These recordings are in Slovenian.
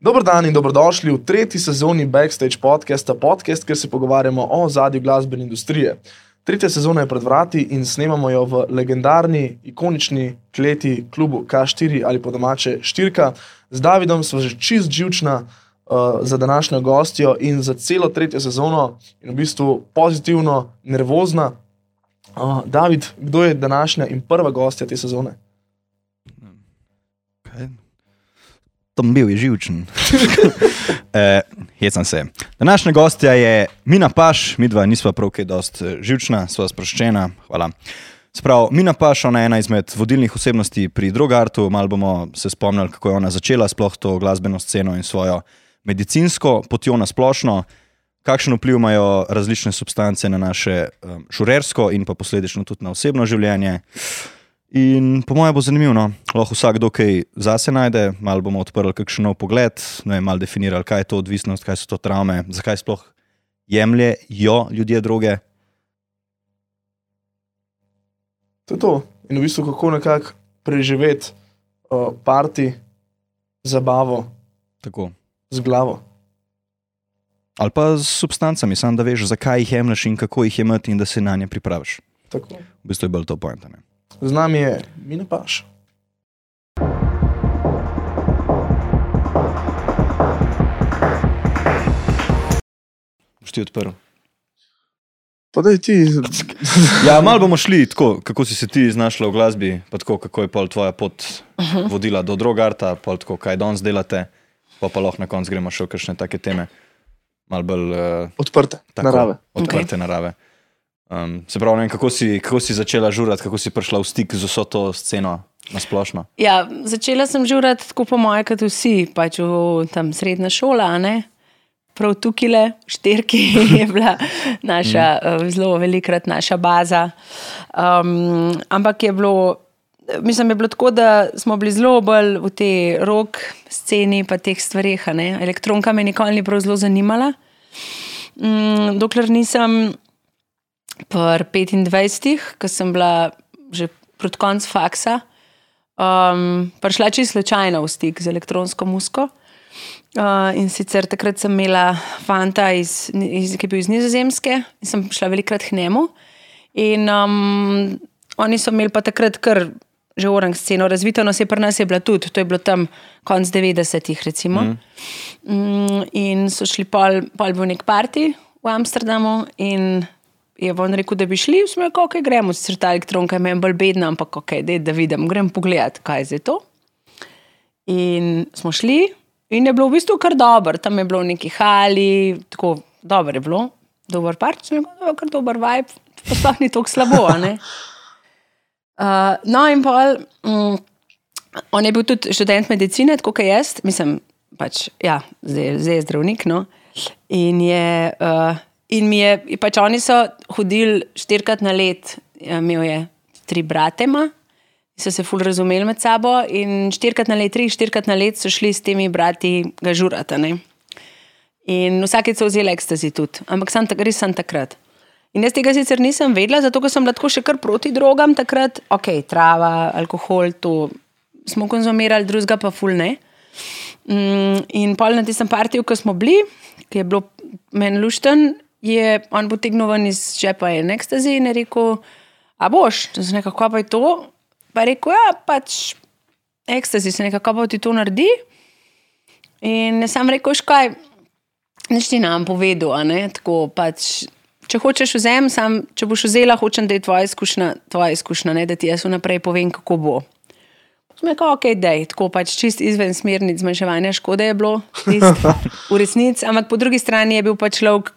Dobro dan in dobrodošli v tretji sezoni Backstage podcasta, podcast, kjer se pogovarjamo o zadju glasbene industrije. Tretja sezona je pred vrati in snemamo jo v legendarni, ikonični kleti klubu K4 ali po domače Štirka. Z Davidom smo že čist živčna uh, za današnjo gostjo in za celo tretjo sezono, in v bistvu pozitivno, nervozna. Uh, David, kdo je današnja in prva gostja te sezone? Tam bil je živčen. e, Hecam se. Današnja gostja je Mina Paš, mi dva nisva prav kaj dost eh, živčna, sva sproščena. Hvala. Sprav, Mina Paš, ona je ena izmed vodilnih osebnosti pri Drogartu. Mal bomo se spomnili, kako je ona začela sploh to glasbeno sceno in svojo medicinsko potjo na splošno. Kakšen vpliv imajo različne substance na naše um, šurersko in pa posledično tudi na osebno življenje. In po mojem bo zanimivo, no? lahko vsak dokaj zase najde, malo bomo odprli kakšen nov pogled, ne malo definirali, kaj je to odvisnost, kaj so to travme, zakaj sploh jemljejo ljudje droge. To je to. In v bistvu kako nekako preživeti uh, parti, zabavo Tako. z glavo. Ali pa z substancami, samo da veš, zakaj jih jemliš in kako jih jemati, in da se na nje pripraviš. Tako. V bistvu je bolj to pojent. Z nami je Mina Paš. Boš ti odprl? Pa da je ti, Ja, malo bomo šli tako, kako si se ti znašla v glasbi, pa tako, kako je pol tvoja pot vodila do drogarta, pol tako, kaj danes delate, pa pa lahko na koncu gremo še v kakšne take teme, malo bolj uh, odprte, tako, narave. odprte okay. narave. Um, se pravi, vem, kako si, kako si začela žurati, kako si prišla v stik z vso to sceno na splošno. Ja, začela sem žurati tako po moje, kot vsi, pač v tam srednja šola. ne. Prav tukaj, le, štirki, je bila naša, mm. zelo velikrat naša baza. Um, ampak je bilo, mislim, je bilo tako, da smo bili zelo bolj v tej rok sceni, pa teh stvareh. Elektronka me nikoli ni prav zelo zanimala. Um, dokler nisem pri 25, ko sem bila že proti koncu faksa, um, prišla čisto slučajno v stik z elektronsko musko. Uh, in sicer takrat sem imela fanta, iz, iz, ki je bil iz Nizozemske, in sem šla velikrat k njemu. In um, oni so imeli pa takrat kar že orang sceno razvito, no se pri nas je bila tudi, to je bilo tam konc 90-ih, recimo. Mm. Mm, in so šli pol, pol v nek parti v Amsterdamu in je on rekel, da bi šli, smo rekli, ok, gremo, sicer ta elektronka je meni bolj bedna, ampak ok, dej, da vidim, grem pogledat, kaj je zdaj to. In smo šli, in je bilo v bistvu kar dobro, tam je bilo neki hali, tako dobro je bilo, dober part, sem rekel, da je kar dober vibe, sploh ni tako slabo. Uh, no, in pol, um, on je bil tudi študent medicine, tako kot jaz, mislim, pač, ja, zdaj, zdaj je zdravnik. No? In, je, uh, in mi je, pač oni so hodili štirikrat na let, ja, imel je tri brate, ima, so se ful razumeli med sabo, in štirikrat na let, tri, štirikrat na let so šli s temi brati ga žurati. ne. In vsakeč so vzeli ekstazi tudi, ampak sem tak, res sem takrat. In jaz tega sicer nisem vedela, zato ker sem bila tako še kar proti drogam takrat, ok, trava, alkohol, to smo konzumirali, drugega pa ful ne. Mm, in pol na tistem partiju, ko smo bili, ki je bilo meni lušten, je on potegnil ven iz žepa en ekstazi in je rekel, a boš, nekako pa je to. Pa je rekel, ja, pač ekstazi se nekako pa ti to naredi. In jaz sem rekel, škaj, nič ti nam povedal, a ne, tako pač. Če hočeš vzem, sam, če boš vzela, hočem, da je tvoja izkušnja, tvoja izkušnja ne, da ti jaz vnaprej povem, kako bo. Smo rekli, ok, da je tako pač čist izven smernic zmanjševanja škode je bilo, tist, v resnici, ampak po drugi strani je bil pač človek,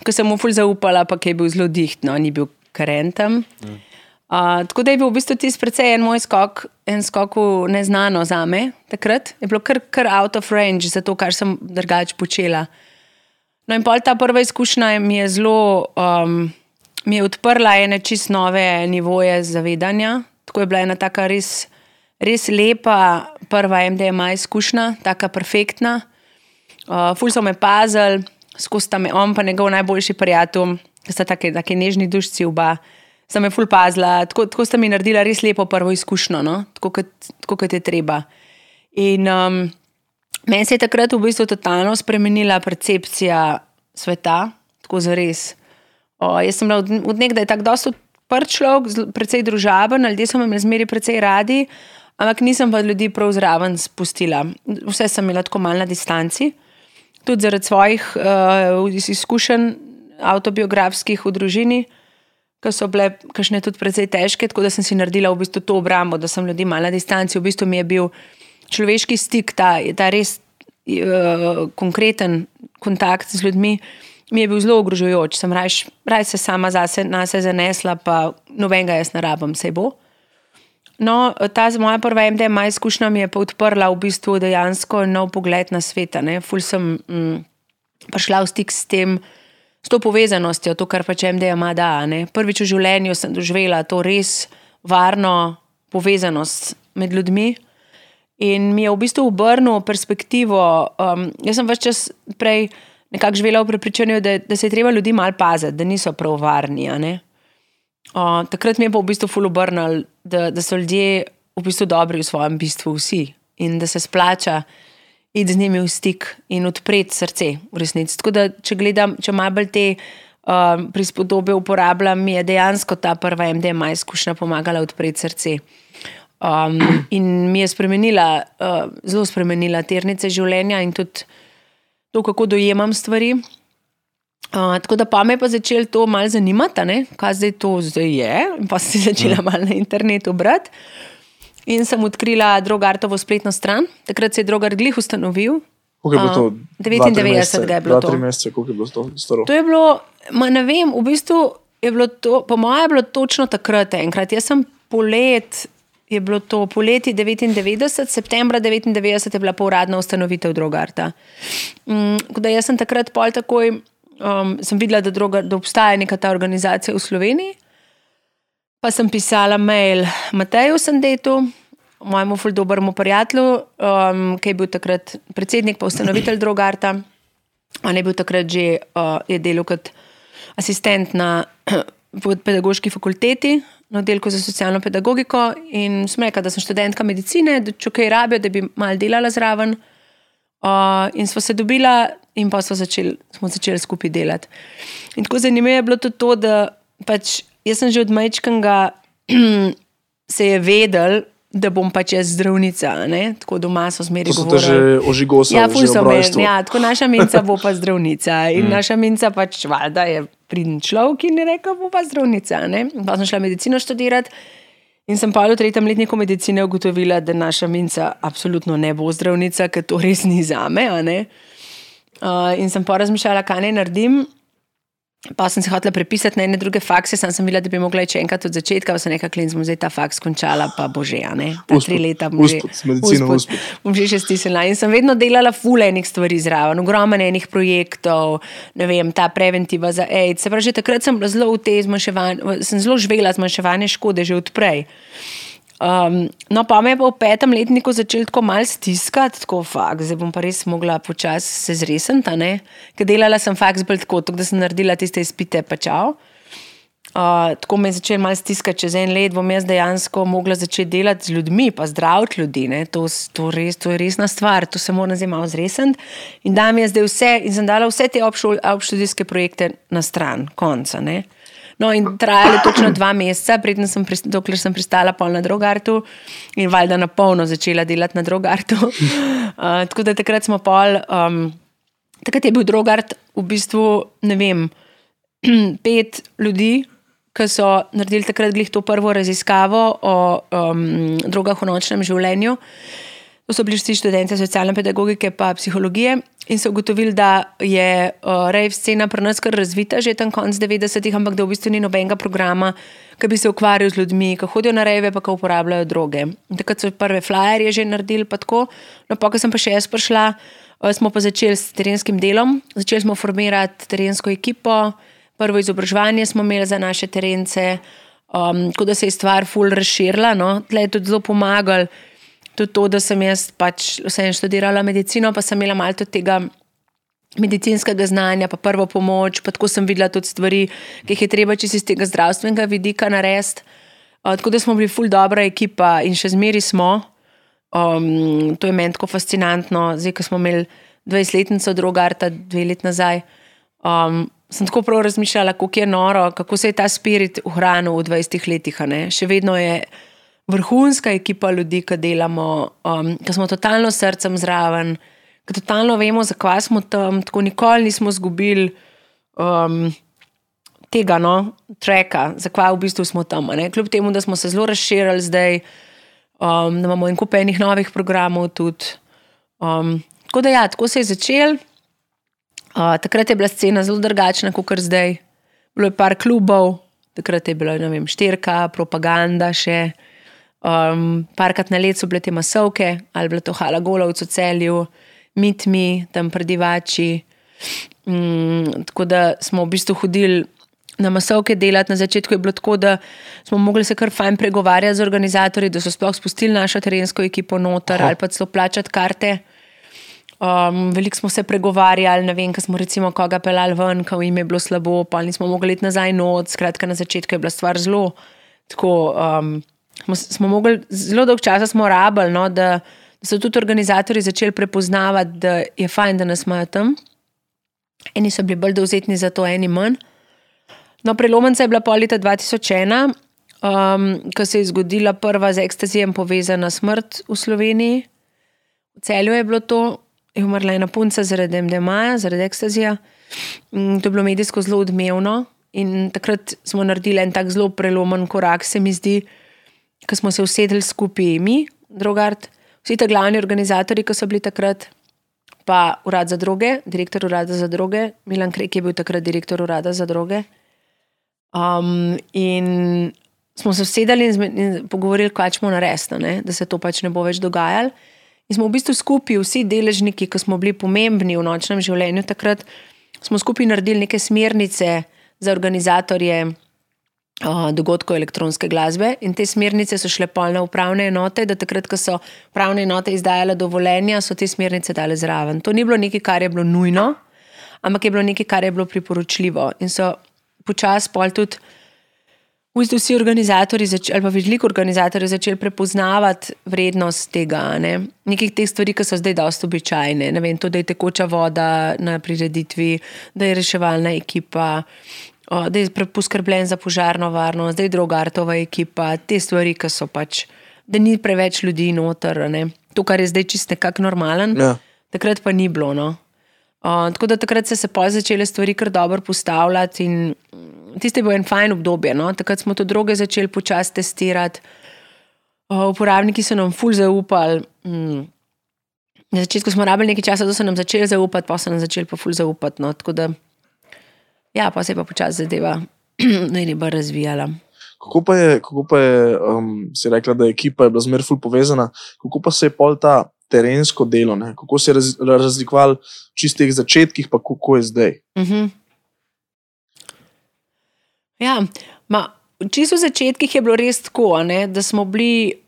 ki sem mu ful zaupala, pa ki je bil zelo diht, no, ni bil karentem. Uh, tako da je bil v bistvu tisti precej en moj skok, en skok v neznano za me takrat. Je bilo kar, kar out of range za to, kar sem drugače počela. No, in pol ta prva izkušnja mi je zelo, um, mi je odprla ene čist nove nivoje zavedanja. Tako je bila ena taka res, res lepa prva MDMA izkušnja, taka perfektna. Uh, ful so me pazili, skozi ta me on, pa njegov najboljši prijatelj, ki sta taki, taki nežni dušci oba. Sem me ful pazila, tako, tako sta mi naredila res lepo prvo izkušnjo, no? tako, kot, tako kot je treba. In um, Meni se je takrat v bistvu totalno spremenila percepcija sveta, tako za res. O, jaz sem bila od, od nekdaj tako dosto odprt človek, precej družaben, ljudje so me zmeri precej radi, ampak nisem pa ljudi prav zraven spustila. Vse sem imela tako malo na distanci, tudi zaradi svojih uh, izkušenj avtobiografskih v družini. Ki so bile kakšne tudi precej težke, tako da sem si naredila v bistvu to obrambo, da sem ljudi malo na distanci. V bistvu mi je bil človeški stik, ta, ta res uh, konkreten kontakt z ljudmi, mi je bil zelo ogrožujoč. Sem raj, raj se sama zase, na se zanesla, pa nobenega jaz ne rabim, sej bo. No, ta moja prva MDMA izkušnja mi je pa odprla v bistvu dejansko nov pogled na svet. Ful sem mm, prišla v stik s tem, s to povezanostjo, to, kar pač MDMA da. Ne. Prvič v življenju sem doživela to res varno povezanost med ljudmi. In mi je v bistvu obrnil perspektivo. Um, jaz sem več čas prej nekako živela v prepričanju, da, da se je treba ljudi malo paziti, da niso prav varni. Uh, takrat mi je pa v bistvu ful obrnil, da, da so ljudje v bistvu dobri v svojem bistvu vsi in da se splača iti z njimi v stik in odpreti srce v resnici. Tako da, če gledam, če malo bolj te uh, prispodobe uporabljam, mi je dejansko ta prva MDMA izkušnja pomagala odpreti srce. Um, in mi je spremenila, uh, zelo spremenila ternice življenja in tudi to, kako dojemam stvari. Uh, tako da pa me je pa začelo to malo zanimati, ne, kaj zdaj to zdaj je. In pa sem si začela malo na internetu brati. In sem odkrila Drogartovo spletno stran. Takrat se je Drogar Glih ustanovil. Koliko je bilo to? A, 99 ga je bilo to. tri mesece, koliko je bilo to staro? To je bilo, ma ne vem, v bistvu je bilo to, po mojem, je bilo točno takrat enkrat. Jaz sem polet, je bilo to poleti 99, septembra 99 je bila pa uradna ustanovitev Drogarta. Mm, tako da jaz sem takrat pol takoj, um, sem videla, da, droga, da obstaja neka ta organizacija v Sloveniji. Pa sem pisala mail Mateju Sandetu, mojemu fuldobremu prijatelju, um, ki je bil takrat predsednik, pa ustanovitelj Drogarta. On je bil takrat že uh, delal kot asistent na pedagoški fakulteti, na oddelku za socialno pedagogiko. In sem rekla, da sem študentka medicine, da če kaj rabijo, da bi malo delala zraven. Uh, in smo se dobila, in pa začeli, smo začeli skupaj delati. In tako zanimivo je bilo tudi to, da pač jaz sem že od majčkanga se je vedel, da bom pač jaz zdravnica. ne. Tako doma so zmeri govorili. že ožigosali, Ja, ful že so ob me. rojstvu. Ja, tako naša minca bo pa zdravnica. In mm. naša minca pač valjda je pridn človek in je rekel, bo pa zdravnica. Ne? In Pa sem šla medicino študirati. In sem pa v tretjem letniku medicine ugotovila, da naša minca absolutno ne bo zdravnica, ker to res ni za me. Uh, in sem pa razmišljala, kaj naj naredim. Pa sem se hotela prepisati na ene druge fakse, sem, sem videla, da bi mogla še enkrat od začetka, pa sem nekaj klin, bom zdaj ta faks končala, pa bo že, a ne. Ta Usput, tri leta bom že. usput, s medicino usput. Bom že še stisnila. In sem vedno delala fule enih stvari zraven, ogromno enih projektov, ne vem, ta preventiva za AIDS. Se pravi, že takrat sem bila zelo v tej zmanjševanju, sem zelo živela zmanjševanje škode že odprej. Um, no, pa me je pa v petem letniku začel tako mal stiskati, tako fakt, zdaj bom pa res mogla počasi se zresniti. Ker delala sem fakt bolj tako, tako da sem naredila tiste izpite, pa čau. Uh, tako me je začel malo stiskati, čez en let bom jaz dejansko mogla začeti delati z ljudmi, pa zdraviti ljudi. ne. To, to, res, to je resna stvar, to se mora zdaj malo zresniti. In da mi je zdaj vse, in sem dala vse te obštudijske projekte na stran, konca. Ne. No, in trajalo je točno dva meseca, preden sem, dokler sem pristala pol na drogartu in valjda na polno začela delati na drogartu. Uh, tako da takrat smo pol. Um, takrat je bil drogart v bistvu, ne vem, pet ljudi, ki so naredili takrat glih to prvo raziskavo o um, drogah v nočnem življenju. To so bili vsi študenti socialne pedagogike in psihologije in so ugotovili, da je uh, rejv scena pri nas kar razvita že tam konc 90-ih, ampak da v bistvu ni nobenega programa, ki bi se ukvarjal z ljudmi, ki hodijo na rejve, pa ki uporabljajo droge. In takrat so prve flyerje že naredili, pa tako. No, pa ko sem pa še jaz prišla, uh, smo pa začeli s terenskim delom, začeli smo formirati terensko ekipo, prvo izobraževanje smo imeli za naše terence, um, tako da se je stvar ful razširila. No. Tle je tudi zelo pomagal tudi to, da sem jaz pač vseeno študirala medicino, pa sem imela malo tega medicinskega znanja, pa prvo pomoč, pa tako sem videla tudi stvari, ki jih je treba čisto iz tega zdravstvenega vidika narediti. Tako da smo bili ful dobra ekipa in še zmeri smo. Um, to je meni tako fascinantno. Zdaj, ko smo imeli 20-letnico drugarta, dve let nazaj, um, sem tako prav razmišljala, kako je noro, kako se je ta spirit ohranil v 20 letih. Še vedno je vrhunska ekipa ljudi, ki delamo, um, ki smo totalno srcem zraven, ki totalno vemo, zakaj smo tam, tako nikoli nismo izgubili um, tega no, treka, zakaj v bistvu smo tam. ne. Kljub temu, da smo se zelo razširili zdaj, um, da imamo en kup enih novih programov tudi. Um, tako da ja, tako se je začel. Uh, takrat je bila scena zelo drugačna kot zdaj. Bilo je par klubov, takrat je bilo ne vem, štirka, propaganda še. Um, parkrat na let so bile te masovke, ali bilo to Hala Golovc v celju, Mitmi, tam predivači. Mm, tako da smo v bistvu hodili na masovke delati. Na začetku je bilo tako, da smo mogli se kar fajn pregovarjati z organizatorji, da so sploh spustili našo terensko ekipo noter Aha. ali pa celo plačati karte. Um, veliko smo se pregovarjali, ne vem, ko smo recimo koga pelali ven, ko jim je bilo slabo, pa nismo mogli iti nazaj noč. Skratka, na začetku je bila stvar zelo tako. Um, smo, smo mogli, zelo dolgo časa smo rabili, no, da, da so tudi organizatori začeli prepoznavati, da je fajn, da nas imajo tam. Eni so bili bolj dovzetni za to, eni manj. No, prelomnica je bila pol leta 2001, um, ko se je zgodila prva z ekstazijem povezana smrt v Sloveniji. V celju je bilo to, je umrla ena punca zaradi MDMA, zaradi ekstazija. Mm, To je bilo medijsko zelo odmevno in takrat smo naredili en tak zelo prelomen korak, se mi zdi, ko smo se usedli skupaj mi, drugart, vsi ti glavni organizatori, ki so bili takrat, pa urad za droge, direktor urada za droge, Milan Krek je bil takrat direktor urada za droge. Um, in smo se usedali in, in pogovorili, kaj a ne, da se to pač ne bo več dogajalo. In smo v bistvu skupaj, vsi deležniki, ki smo bili pomembni v nočnem življenju takrat, smo skupaj naredili neke smernice za organizatorje dogodkov elektronske glasbe. In te smernice so šle pol na upravne enote, da takrat, ko so upravne enote izdajale dovoljenja, so te smernice dale zraven. To ni bilo nekaj, kar je bilo nujno, ampak je bilo nekaj, kar je bilo priporočljivo. In so počasi pol tudi. V bistvu vsi organizatori, zač- ali pa veliko organizatorjev, začeli prepoznavati vrednost tega. Ne? Nekih teh stvari, ki so zdaj dosto običajne. Ne vem, to, da je tekoča voda na prireditvi, da je reševalna ekipa, da je poskrbljen za požarno varnost, da je drugartova ekipa, te stvari, ki so pač, da ni preveč ljudi noter. ne. To, kar je zdaj čist nekako normalen, Ja. takrat pa ni bilo. No? Uh, tako da takrat so se pol začele stvari kar dobro postavljati, in mm, tisto je bilo en fajn obdobje. No? Takrat smo to droge začeli počasi testirati, uh, uporabniki so nam ful zaupali. Mm. Na začetku smo rabili nekaj časa, da so nam začeli zaupati, pa so nam začeli pa ful zaupati. No? Tako da, ja, pa se je pa počasi zadeva ne bolj razvijala. Kako pa je, kako pa je um, si rekla, da je ekipa je bila zmeraj ful povezana, kako pa se je pol ta terensko delo, ne? kako se je raz, razlikoval v čistih začetkih, pa kako je zdaj. Mhm. Ja, ma, čisto v začetkih je bilo res tako, ne, da smo bili.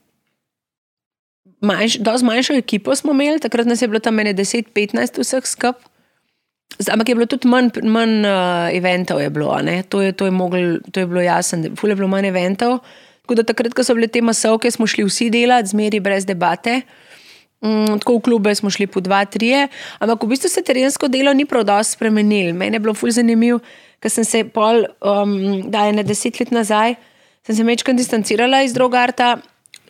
Manjš, dosti manjšo ekipo smo imeli, takrat nas je bilo tam 10-15 vseh skupaj. Ampak je bilo tudi manj, manj uh, eventov, je bilo, ne. to je, to je, mogel, to je bilo jasno, ful je bilo manj eventov. Tako da takrat, ko so bile te masovke, smo šli vsi delati, zmeri brez debate. Mm, tako v klube smo šli po dva, tri, ampak v bistvu se terensko delo ni prav dosti spremenilo. Meni je bilo ful zanimivo, ker sem se pol, um, da je na deset let nazaj, sem se večkrat distancirala iz drogarta.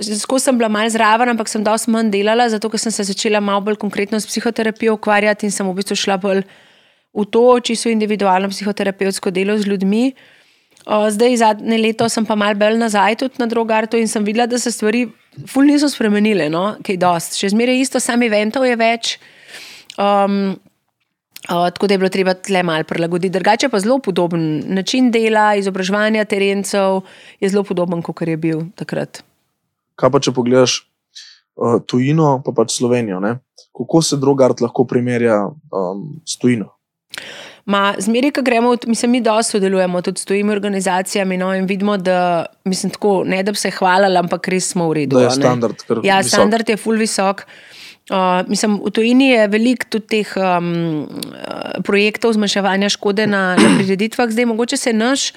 Skozi sem bila malo zraven, ampak sem dosti manj delala, zato ker sem se začela malo bolj konkretno s psihoterapijo ukvarjati in sem v bistvu šla bolj v to, čisto individualno psihoterapevtsko delo z ljudmi. Zdaj, zadnje leto sem pa malo bolj nazaj tudi na drogartu in sem videla, da se stvari ful niso spremenile, no? kaj dost. Še zmeraj isto, sam eventov je več. Um, o, tako da je bilo treba tle malo prilagoditi. Drugače pa zelo podoben način dela, izobraževanja terencev je zelo podoben, kot je bil takrat. Kaj pa če pogledaš uh, tujino, pa pač Slovenijo, ne? kako se drugart lahko primerja um, s tujino? Ma, zmeri, ko gremo, mislim, mi dosto sodelujemo tudi s tujimi organizacijami no, in vidimo, da, mislim, tako, ne da bi se hvalili, ampak res smo v redu. Da je standard kar Ja, visok. standard je full visok. Uh, mislim, v tujini je veliko tudi teh um, projektov zmanjševanja škode na, na prireditvah, zdaj mogoče se naš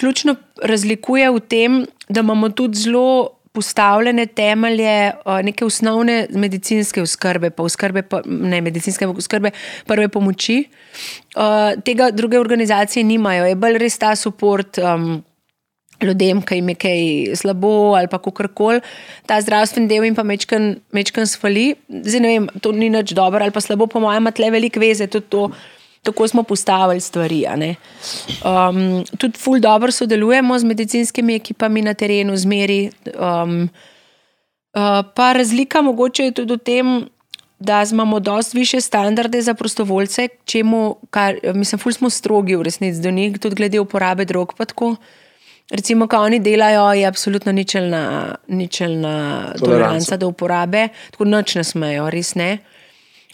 ključno razlikuje v tem, da imamo tudi zelo postavljene temelje neke osnovne medicinske oskrbe, pa oskrbe, ne medicinske oskrbe, prve pomoči. Tega druge organizacije nimajo, je bolj res ta podpor. Um, Ljudem, ki jim je kaj slabo, ali kako koli, ta zdravstveni del jim pa mečkam svali. Zdaj ne vem, to ni nič dobro ali pa slabo, po mojem, ima tle veliko veze tudi to, tako smo postavili stvari. Um, tudi ful dobro sodelujemo z medicinskimi ekipami na terenu, zmeri. Um, uh, pa razlika mogoče je tudi v tem, da imamo dosti više standarde za prostovoljce, čemu, kar, mislim, ful smo strogi v resnici do njih, tudi glede uporabe drog. Recimo, ko oni delajo, je absolutno ničelna, ničelna toleranca do uporabe, tako noč ne smejo, res ne. Uh,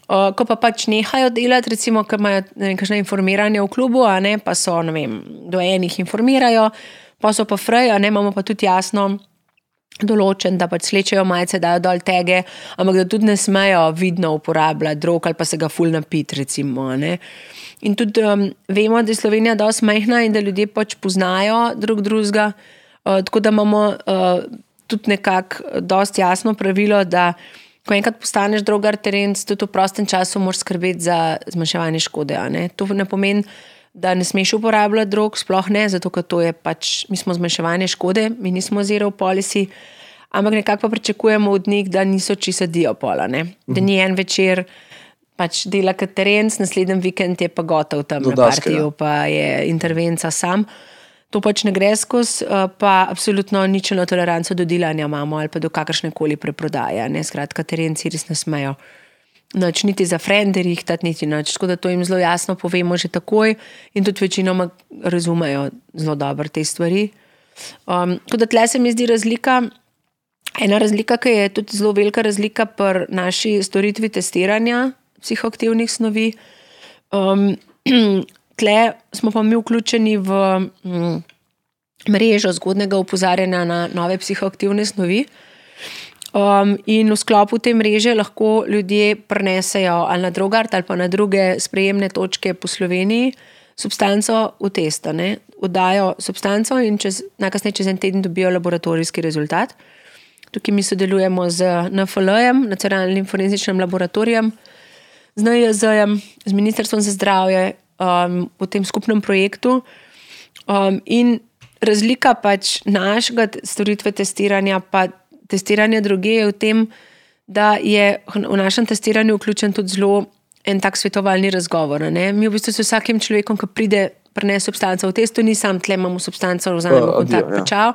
ko pa pač nehajo delati, recimo, ker imajo nekaj informiranja v klubu, ne, pa so vem, do enih informirajo, pa so pa fraj, ne imamo pa tudi jasno. Določen, da pač slečejo majice, dajo dol tege, ampak da tudi ne smejo vidno uporabljati drog ali pa se ga fulno pit. Recimo, in tudi um, vemo, da je Slovenija dosti majhna in da ljudje pač poznajo drug drugega. Uh, tako da imamo uh, tudi nekako dosti jasno pravilo, da ko enkrat postaneš drugar teren, tudi v prostem času moraš skrbeti za zmanjševanje škode. Ne? To ne pomeni, da ne smeš uporabljati drog, sploh ne, zato ker to je pač, mi smo zmanjševanje škode, mi nismo zero policy, ampak nekako pa pričakujemo od njih, da niso čisto diopola, ne? da ni en večer. Pač dela kot teren, naslednji vikend je pa gotov tam, na partiju, pa je intervenca sam. Uh, to pač ne gre skozi, eh, pa absolutno ničelno toleranco do delanja imamo ali pa do kakršne koli preprodaje. Ne? Skratka, terenci res ne smejo. Noč niti za frender jih tati, niti noč. Tako da to jim zelo jasno povemo že takoj in tudi večinoma razumejo zelo dobro te stvari. Um, tako da tle se mi zdi razlika. Ena razlika, ki je tudi zelo velika razlika pri naši storitvi testiranja psihoaktivnih snovi. Um, tle smo pa mi vključeni v mm, mrežo zgodnega upozarjanja na nove psihoaktivne snovi. Um, in v sklopu te mreže lahko ljudje prenesejo ali na drugart ali pa na druge sprejemne točke po Sloveniji substanco v testo. Vdajo substanco in čez, najkasneje čez en teden dobijo laboratorijski rezultat. Tukaj mi sodelujemo z NFL-jem, Nacionalnim forenzičnim laboratorijem, z NJZ-jem, z Ministrstvom za zdravje um, v tem skupnem projektu. Um, in razlika pač našega storitve testiranja, pa testiranja druge, je v tem, da je v našem testiranju vključen tudi zelo en tak svetovalni razgovor. Ne? Mi v bistvu s vsakim človekom, ki pride, prenese substanco v testu, ni sam tle, imamo substanco, vzamemo kontakt, ja. pečal.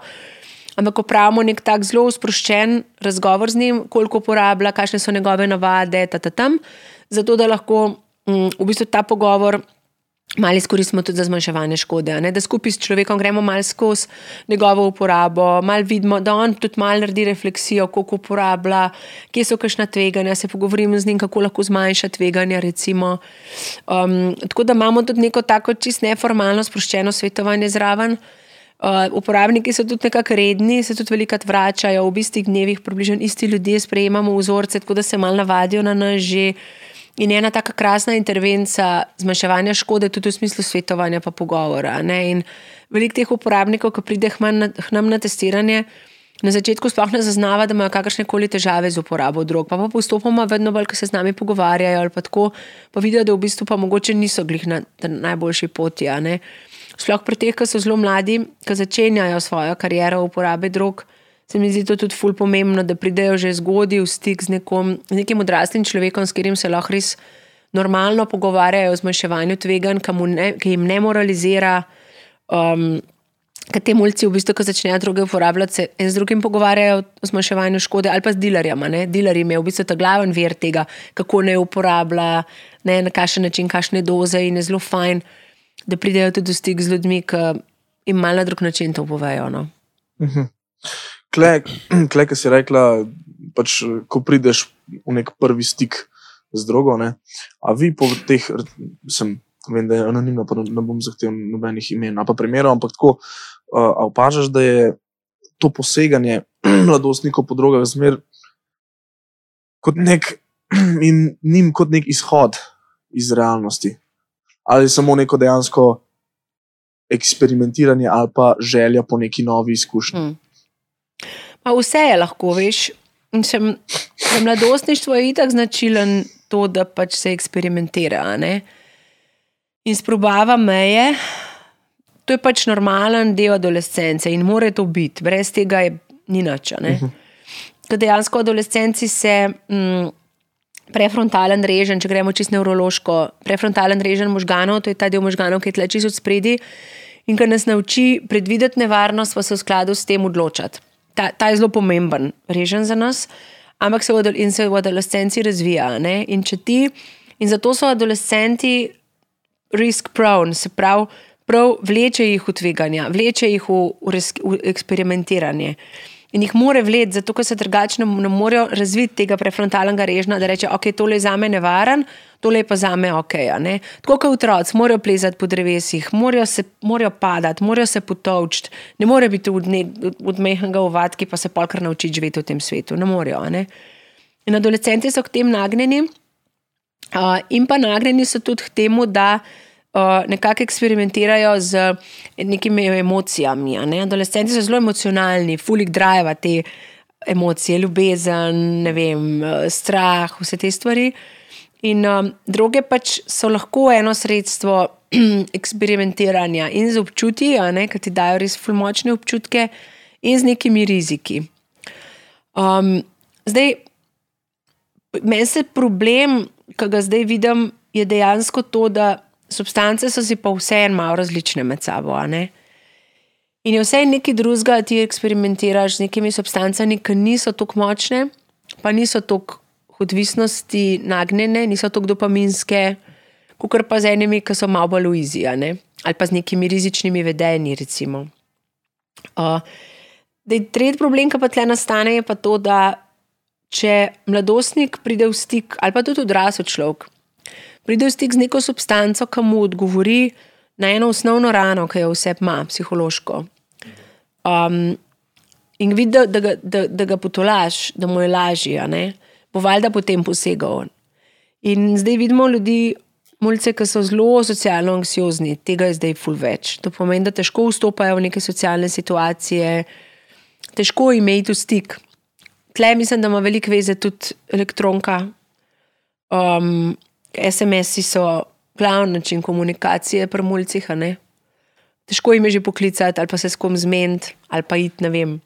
Ampak, ko pravimo nek tak zelo sproščen razgovor z njim, koliko uporablja, kakšne so njegove navade, ta, ta, tam, zato da lahko m, v bistvu ta pogovor Malo izkoristimo tudi za zmanjševanje škode, ne? da skupaj s človekom gremo malo skozi njegovo uporabo, malo vidimo, da on tudi malo naredi refleksijo, kako uporablja, kje so kakšna tveganja, se pogovorimo z njim, kako lahko zmanjša tveganja. Um, tako da imamo tudi neko tako čist neformalno, sproščeno svetovanje zraven. Uh, uporabniki so tudi nekako redni, se tudi velikokrat vračajo, v istih dnevih, približno isti ljudje sprejemamo vzorce, tako da se malo navadijo na nas že. In ena tako krasna intervencija zmanjševanja škode, tudi v smislu svetovanja in pogovora. Veliko teh uporabnikov, ki pride k nam na testiranje, na začetku sploh ne zaznava, da imajo kakršne koli težave z uporabo drog. Pa, pa postopoma, vedno bolj, ko se z nami pogovarjajo, ali pa tako, pa vidijo, da v bistvu pa mogoče niso glih na najboljši poti. Sploh pri teh, ki so zelo mladi, ki začenjajo svojo kariero v uporabi drog se mi zdi to tudi ful pomembno, da pridejo že zgodaj v stik z, nekom, z nekim odraslim človekom, s katerim se lahko res normalno pogovarjajo o zmanjševanju tveganj, ki jim ne moralizira. Um, Ker te mulci, v bistvu, ko začnejo druge uporabljati, se en z drugim pogovarjajo o zmanjševanju škode, ali pa z dilerjem. Dilerjem je v bistvu ta glaven vir tega, kako ne uporablja, ne, na kakšen način, kakšne doze. In je zelo fajn, da pridejo tudi v stik z ljudmi, ki jim malo na drug način to povejo. No. Uh mhm. -huh klej, ki si rekla, pač, ko prideš v nek prvi stik z drogo. Ne? A vi po teh, sem, vem, da je anonimno, pa ne bom zahteval nobenih imen, pa primerov, ampak tako, a opažaš, da je to poseganje mladostnikov po drogah zmer kot nek in njim kot nek izhod iz realnosti. Ali samo neko dejansko eksperimentiranje, ali pa želja po neki novi izkušnji. Hmm. Pa vse je lahko, veš. In za mladostništvo je itak značilen to, da pač se eksperimentira. In sprobava meje, to je pač normalen del adolescence in mora to biti, brez tega je ni nič. a ne. Ker dejansko adolescenci se mm, prefrontalen režen, če gremo čisto nevrološko, prefrontalen režen možganov, to je ta del možganov, ki je tleči od spredi in ki nas nauči predvideti nevarnost, pa se v skladu s tem odločati. Ta, ta je zelo pomemben režen za nas, ampak se v, in se v adolescenci razvija. ne. In, ti, in zato so adolescenti risk prone, se pravi, prav vleče jih v tveganja, vleče jih v, v, res, v eksperimentiranje. In jih more vleči, zato ker se drugače ne, morejo razviti tega prefrontalnega režna, da reče, ok, tole je za me nevaren, tole je pa za me ok. Tako kot otroci, morajo plezati po drevesih, morajo, se, morajo padati, morajo se potovčiti, ne more biti od, ne, od mehnega ovadki, pa se polkar naučiti živeti v tem svetu. Ne morejo. Ne? In adolescenti so k tem nagnjeni, Uh, in pa nagnjeni so tudi k temu, da uh, nekako eksperimentirajo z nekimi emocijami. Ne? Adolescenti so zelo emocionalni, fulik drive te emocije, ljubezen, vem, uh, strah, vse te stvari. In um, droge pač so lahko eno sredstvo eksperimentiranja in z občutji, ki ti dajo res fulmočne občutke, in z nekimi riziki. Um, zdaj, meni se problem, ki ga zdaj vidim, je dejansko to, da substance so si pa vseeno malo različne med sabo. In je vse nekaj drugega, ti eksperimentiraš z nekimi substancami, ki niso tako močne, pa niso tako odvisnosti nagnjene, niso tako dopaminske, kot pa z enimi, ki so malo bolj uizi, a ne? ali pa z nekimi rizičnimi vedenji. recimo. Uh, Dej, tretji problem, ki pa tle nastane, je pa to, da če mladostnik pride v stik, ali pa tudi odrasel človek, pride v stik z neko substanco, ki mu odgovori na eno osnovno rano, ki jo vse ima, psihološko. Um, in vidi, da, da, ga- da, da ga potolaš, da mu je lažje, bo valjda potem posegal. In zdaj vidimo ljudi, mulce, ki so zelo socialno anksiozni, tega je zdaj ful več. To pomeni, da težko vstopajo v neke socialne situacije, težko jim je iti v stik. Tle mislim, da ima veliko veze tudi elektronka. Um, SMS-i so glavni način komunikacije pri mulcih. Težko jim je že poklicati ali pa se s kom zmeniti ali pa iti, ne vem,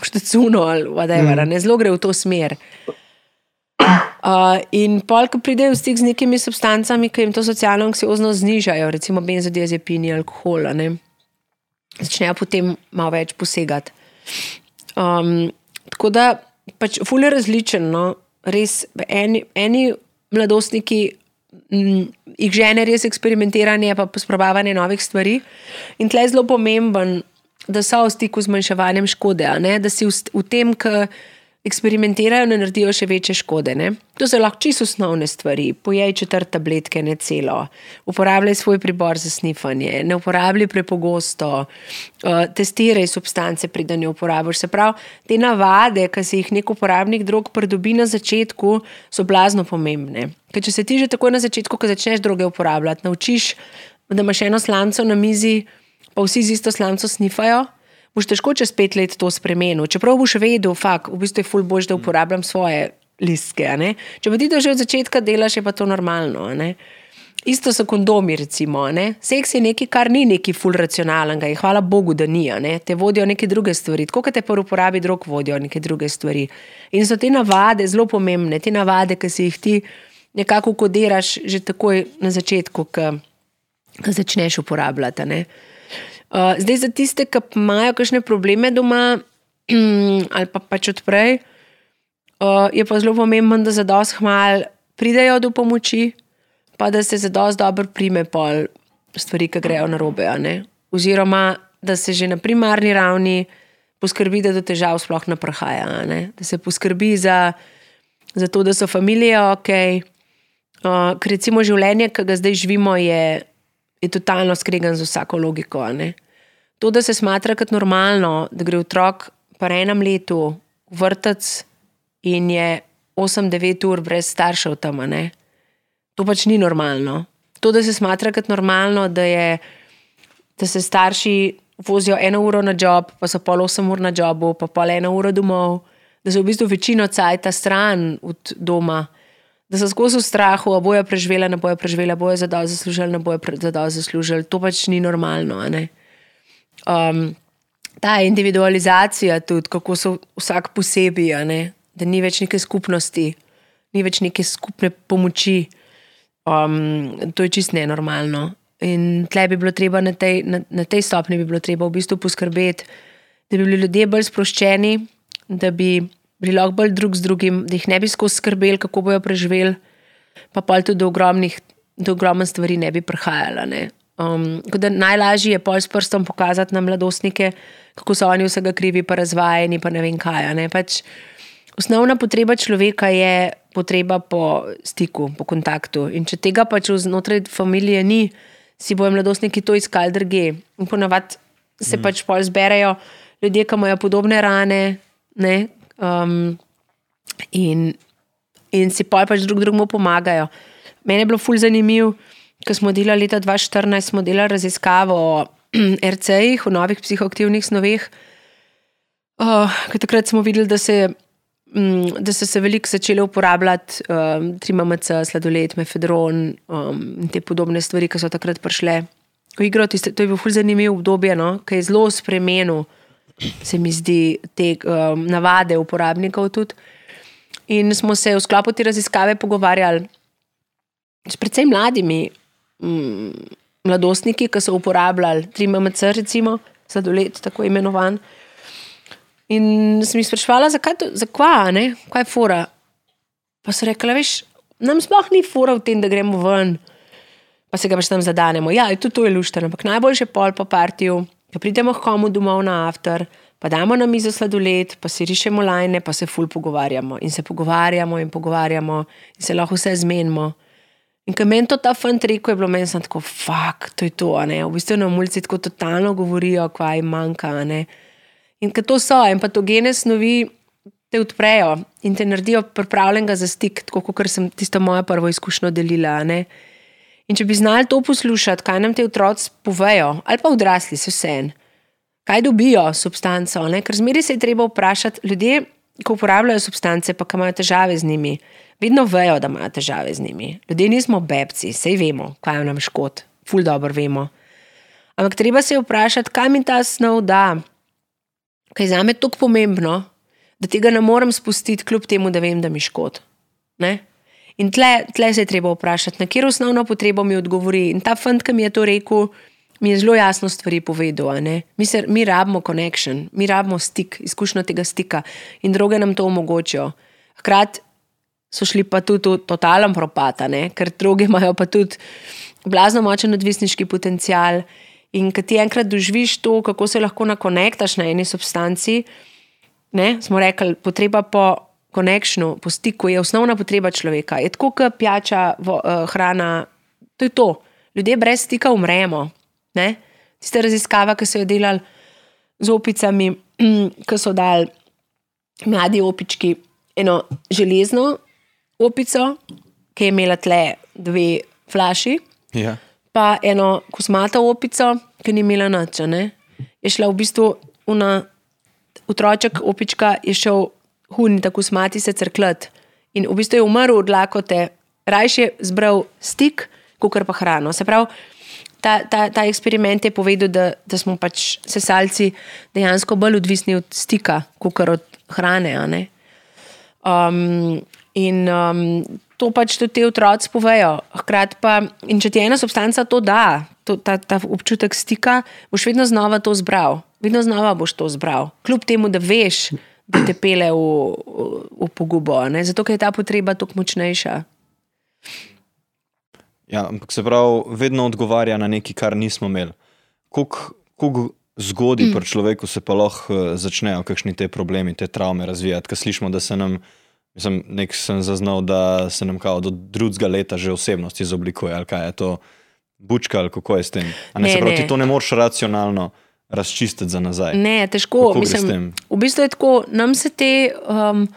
v štacuno ali whatever, mm. zelo gre v to smer. Uh, in pol, ko pridejo v stik z nekimi substancami, ki jim to socialno anksiozno znižajo, recimo benzodiazepini, alkohol, ne, začnejo potem malo več posegati. Um, tako da pač ful je različen. No? Res, eni, eni mladostniki mm, jih žene res eksperimentiranje, pa posprobavanje novih stvari. In tle je zelo pomemben, da so v stiku z manjševanjem škode, da si v, v tem, ki eksperimentirajo, ne naredijo še večje škode. Ne? To so lahko čisto osnovne stvari. Pojej četrt tabletke, ne celo, uporabljaj svoj pribor za snifanje, ne uporabljaj prepogosto, uh, testiraj substance, preden jo uporabiš. Se pravi, te navade, ki si jih nek uporabnik drog pridobi na začetku, so blazno pomembne. Ker če se ti že takoj na začetku, ko začneš droge uporabljati, naučiš, da imaš eno slanco na mizi, pa vsi z isto slanco snifajo, boš težko čez pet let to spremenil. Čeprav boš vedel, fakt, v bistvu je ful boš, da uporabljam svoje listke. Če pa ti to že od začetka delaš, je pa to normalno. Isto so kondomi, recimo. ne. Seks je nekaj, kar ni neki ful racionalnega in hvala Bogu, da ni. ne. Te vodijo neke druge stvari. Tako kot te pri uporabi drog vodijo neke druge stvari. In so te navade zelo pomembne, te navade, ki si jih ti nekako kodiraš že takoj na začetku, ko začneš uporabljati. ne. Uh, zdaj, za tiste, ki imajo kakšne probleme doma ali pa pač odprej, uh, je pa zelo pomembno, da za dosti hmal pridejo do pomoči, pa da se za dosti dobro prime pol stvari, ki grejo na robe. Oziroma, da se že na primarni ravni poskrbi, da do težav sploh ne prihaja. Da se poskrbi za, za to, da so familije ok. Uh, ker recimo življenje, ki ga zdaj živimo, je je totalno skregan z vsako logiko. To, da se smatra kot normalno, da gre otrok po enem letu v vrtec in je 8-9 ur brez staršev tam, ne. to pač ni normalno. To, da se smatra kot normalno, da, je, da se starši vozijo eno uro na job, pa so pol osem ur na jobu, pa pol eno uro domov, da so v bistvu večino cajta stran od doma, da so skozi v strahu, a bojo preživela, ne bojo preživela, bojo zadal zaslužili, ne bojo zadal zaslužili. To pač ni normalno. Um, ta individualizacija, tudi kako so vsak posebej, da ni več neke skupnosti, ni več neke skupne pomoči. Um, to je čist nenormalno. In tle bi bilo treba na tej, na, na tej stopni bi bilo treba v bistvu poskrbeti, da bi bili ljudje bolj sproščeni, da bi bili lahko bolj drug z drugim, da jih ne bi skozi skrbeli, kako bojo preživeli, pa pa tudi do ogromnih, do ogromnih stvari ne bi prihajala. Ne. Um, najlažje je pol s prstom pokazati na mladostnike, kako so oni vsega krivi, pa razvajeni, pa ne vem kaj. Ne. Pač, osnovna potreba človeka je potreba po stiku, po kontaktu. In če tega pač znotraj družine ni, si bojo mladostniki to iskali druge. In ponavadi se mm. pač pol zberejo ljudje, ki imajo podobne rane. Ne, um, in, in si pol pač drug drugemu pomagajo. Mene je bilo ful zanimivo, ko smo delali leta 2014, smo delali raziskavo o RC-jih, o novih psihoaktivnih snoveh. Uh, takrat smo videli, da se, mm, da so se veliko začele uporabljati um, trimamc, sladoled, mefedron um, in te podobne stvari, ki so takrat prišle v igro. Tiste, to je bilo ful zanimivo obdobje, no? ki je zelo spremenil, se mi zdi, te um, navade uporabnikov tudi. In smo se v sklopu te raziskave pogovarjali s predvsem mladimi mm, mladostniki, ki so uporabljali 3MMC, recimo, sladoled, tako imenovan. In sem jih sprašvala, zakaj to, zakaj, kaj je fora. Pa so rekli, veš, nam sploh ni fora v tem, da gremo ven, pa se ga pač tam zadanemo. Ja, tudi to je luštno, ampak najboljše pol po partiju, da pridemo k komu domov na after, pa damo na mizo sladoled, pa si rišemo lajne, pa se ful pogovarjamo. In se pogovarjamo in pogovarjamo in se lahko vse zmenimo. In ko meni to ta fant rekel, je bilo meni samo tako, fuck, to je to, ne. V bistvu na ulici tako totalno govorijo, kaj jim manjka, ne. In ko to so, in patogene snovi te odprejo in te naredijo pripravljenega za stik, tako kot sem tisto mojo prvo izkušnjo delila. Ne? In če bi znali to poslušati, kaj nam te otroci povejo, ali pa odrasli, se vse en, kaj dobijo substanco, ne? ker zmeri se je treba vprašati, ljudje, ko uporabljajo substance, pa ki imajo težave z njimi, vedno vejo, da imajo težave z njimi. Ljudje nismo bebci, sej vemo, kaj nam škod, ful dobro vemo. Ampak treba se je vprašati, kaj mi ta snov da, kaj je za me tako pomembno, da tega ne morem spustiti, kljub temu, da vem, da mi škod. Ne? In tle, tle se je treba vprašati, na katero osnovno potrebo mi odgovori. In ta fant, ki mi je to rekel, mi je zelo jasno stvari povedal. Mi, se, mi rabimo connection, mi rabimo stik, izkušnjo tega stika in druge nam to omogočijo. Hkrati so šli pa tudi v totalen propad, ker druge imajo pa tudi blazno močen odvisniški potencial. In ko ti enkrat doživiš to, kako se lahko nakonektaš na eni substanci, ne, smo rekli, potreba po konekšnu, po stiku je osnovna potreba človeka. Je tako, kot pijača, vo, uh, hrana, to je to. Ljudje brez stika umremo. Ne? Tiste raziskave, ki so jo delali z opicami, ki so dali mladi opički eno železno opico, ki je imela tle dve flaši Ja. pa eno kosmato opico, ki ni imela noč. a ne. Je šla v bistvu una, otroček opička, je šel hun, tako smati se crklet. In v bistvu je umrl od lakote, rajš je zbral stik, kot pa hrano. Se pravi, ta, ta, ta eksperiment je povedal, da, da smo pač sesalci dejansko bolj odvisni od stika, kot od hrane. Um, in um, to pač tudi ti otroci povejo. Hkrati pa, in če ti ena substanca to da, to, ta, ta občutek stika, boš vedno znova to zbral. Vedno znova boš to zbral. Kljub temu, da veš, da te pele v, v, v pogubo. Ne? Zato je ta potreba toliko močnejša. Ja, ampak se pravi, vedno odgovarja na nekaj, kar nismo imeli. Kako zgodaj mm. pri človeku se pa lahko eh, začnejo kakšni te problemi, te travme razvijati, ker slišimo, da se nam, mislim, nek sem zaznal, da se nam kao do drugega leta že osebnost izoblikuje, ali kaj je to, bučka ali kako je s tem. A ne, Ne, se pravi, ne. ti to ne moreš racionalno razčistiti za nazaj. Ne, težko. Mislim, tem? v bistvu je tako, nam se te um,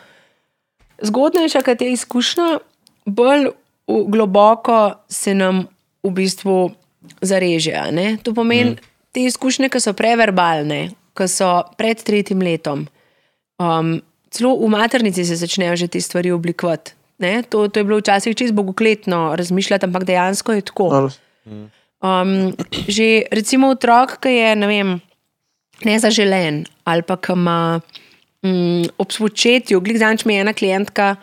zgodnejša, kot je izkušnja, bolj v- globoko se nam v bistvu zareže. ne. To pomeni, mm. te izkušnje, ki so preverbalne, ki so pred tretjim letom. Um, celo v maternici se začnejo že te stvari oblikovati. Ne? To, to je bilo včasih čisto bogokletno razmišljati, ampak dejansko je tako. Ali- Um, že recimo otrok, ki je ne vem, nezaželen ali pa ki ima um, ob spočetju, glej, zanč mi je ena klientka,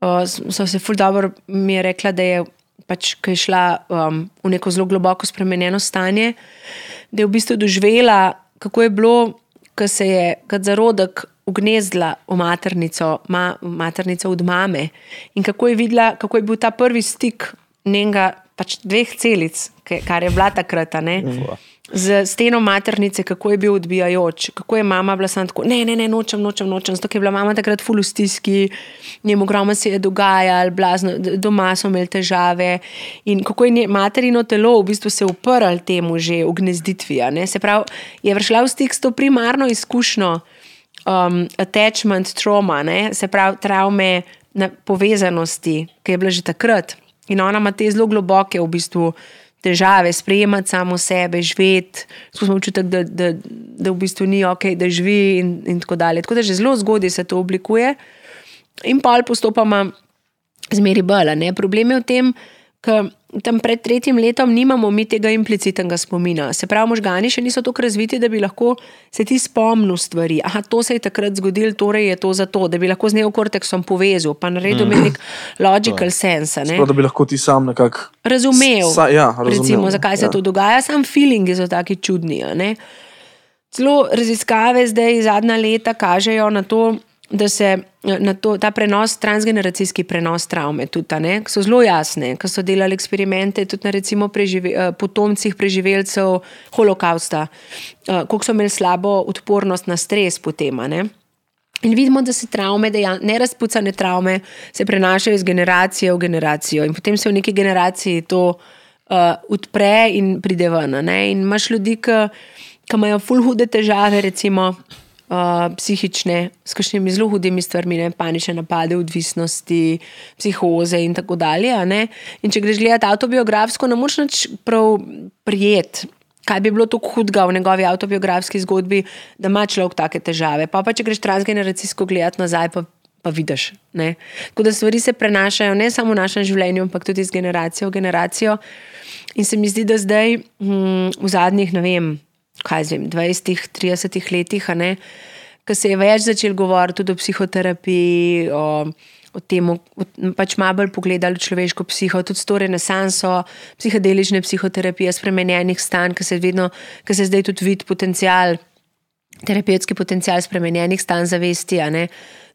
uh, so se ful dobro mi je rekla, da je pač, ki je šla um, v neko zelo globoko spremenjeno stanje, da je v bistvu doživela, kako je bilo, ko se je kot zarodek ugnezdila v maternico, ma, maternico od mame in kako je videla, kako je bil ta prvi stik njenega pač dveh celic, kar je bila takrat. Z steno maternice, kako je bil odbijajoč, kako je mama bila samo tako, ne, ne, ne, nočem, nočem, nočem, zato je bila mama takrat ful v stiski, njemu ogromno se je dogajalo, blazno, doma so imeli težave in kako je materino telo v bistvu se uprl temu že v gnezditvi. a ne. Se pravi, je vršla v stik s to primarno izkušnjo um, attachment trauma, ne? se pravi travme na povezanosti, ki je bila že takrat. In ona ima te zelo globoke v bistvu težave, sprejemati samo sebe, živeti, smo občutek, da, da, da v bistvu ni ok, da živi in, in tako dalje. Tako da že zelo zgodaj se to oblikuje. In pol postopoma zmeri bolj. a ne. Problem je v tem, ker tam pred tretjim letom nimamo mi tega implicitnega spomina. Se pravi, možgani še niso tako razviti, da bi lahko se ti spomnil stvari. Aha, to se je takrat zgodilo, torej je to zato, da bi lahko z neokorteksom povezal, pa naredil mm. nek logical sense. a ne. Prav, da bi lahko ti sam nekako Razumel, Sa, ja, razumel recimo, zakaj se ja. to dogaja, sam feelingi so taki čudni. Celo raziskave zdaj zadnja leta kažejo na to, da se na to, ta prenos, transgeneracijski prenos travme, tudi, a ne, so zelo jasne, ki so delali eksperimente tudi na recimo prežive, eh, potomcih preživelcev holokausta, eh, koliko so imeli slabo odpornost na stres potem. In vidimo, da se travme, dejan- nerazpucane travme, se prenašajo iz generacije v generacijo, in potem se v neki generaciji to uh, odpre in pride ven. In imaš ljudi, ki imajo ful hude težave, recimo uh, psihične, s kakšnimi zelo hudimi stvarmi, ne, panične napade, odvisnosti, psihoze in tako dalje. ne. In če greš gledati avtobiografsko, ne moreš nič prav prijeti. Kaj bi bilo tako hudega v njegovi avtobiografski zgodbi, da ima človek take težave. Pa, pa če greš transgeneracijsko gledati nazaj, pa, pa vidiš. Ne? Tako da stvari se prenašajo ne samo v našem življenju, ampak tudi iz generacije v generacijo. In se mi zdi, da zdaj hm, v zadnjih, ne vem, kaj zdaj, 20-30 letih, a ne, ko se je več začel govoriti tudi o psihoterapiji, o, o tem, pač malo bolj pogledali človeško psiho, tudi s to renesanso psihedelične psihoterapije, spremenjenih stanj, ki se, vedno, ki se zdaj tudi vidi potencial, terapevtski potencial spremenjenih stanj zavesti.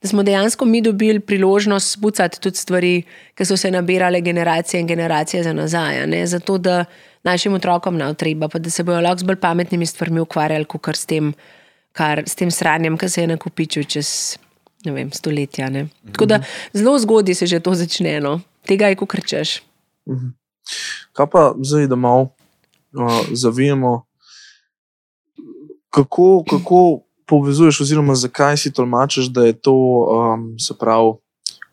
Da smo dejansko mi dobili priložnost spucati tudi stvari, ki so se nabirale generacije in generacije za nazaj. Zato, da našim otrokom ne treba, pa da se bodo lahko z bolj pametnimi stvarmi ukvarjali, kot s tem, kar, s tem sranjem, ki se je nakupičil čez ne vem, stoletja. Ne. Tako da zelo zgodaj se že to začne, no. tega je, ko krčeš. Kaj pa zdaj, da malo uh, zavijemo, kako, kako povezuješ, oziroma zakaj si tolmačiš, da je to, um, se pravi,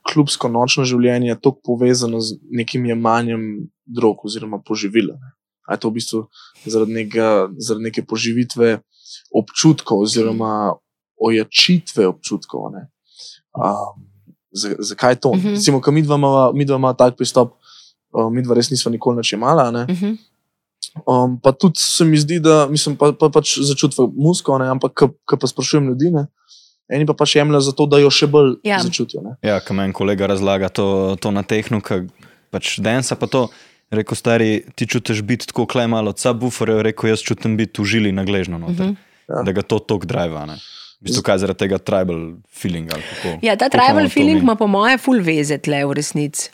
klubsko nočno življenje tako povezano z nekim jemanjem drog oziroma poživila. Ne? A je to v bistvu zaradi, nekega, zaradi neke poživitve občutkov oziroma ojačitve občutkov. Ne? Um, za- zakaj to? Mhm. Recimo, ko mi dva imava- mi dva imamo tak pristop, uh, mi dva res nismo nikoli nič imala. Ne? Uh -huh. Um, pa tudi se mi zdi, da mislim, pa, pa pač začutijo musko, ne? ampak ko pa sprašujem ljudi, ne? eni pa pač jemljajo za to, da jo še bolj Ja. začutijo. Ne? Ja, kam en kolega razlaga to, to na tehnu, ki pač densa pa to. Rekel, stari, ti čutiš biti tako klej malo od subwooferja, rekel, jaz čutim biti užili na gležno noter. Uh -huh. Ja. Da ga to tok drive, ne. V bistvu kaj zaradi tega tribal feelinga. Ja, ta tribal feeling ima, po moje, full veze tle v resnici.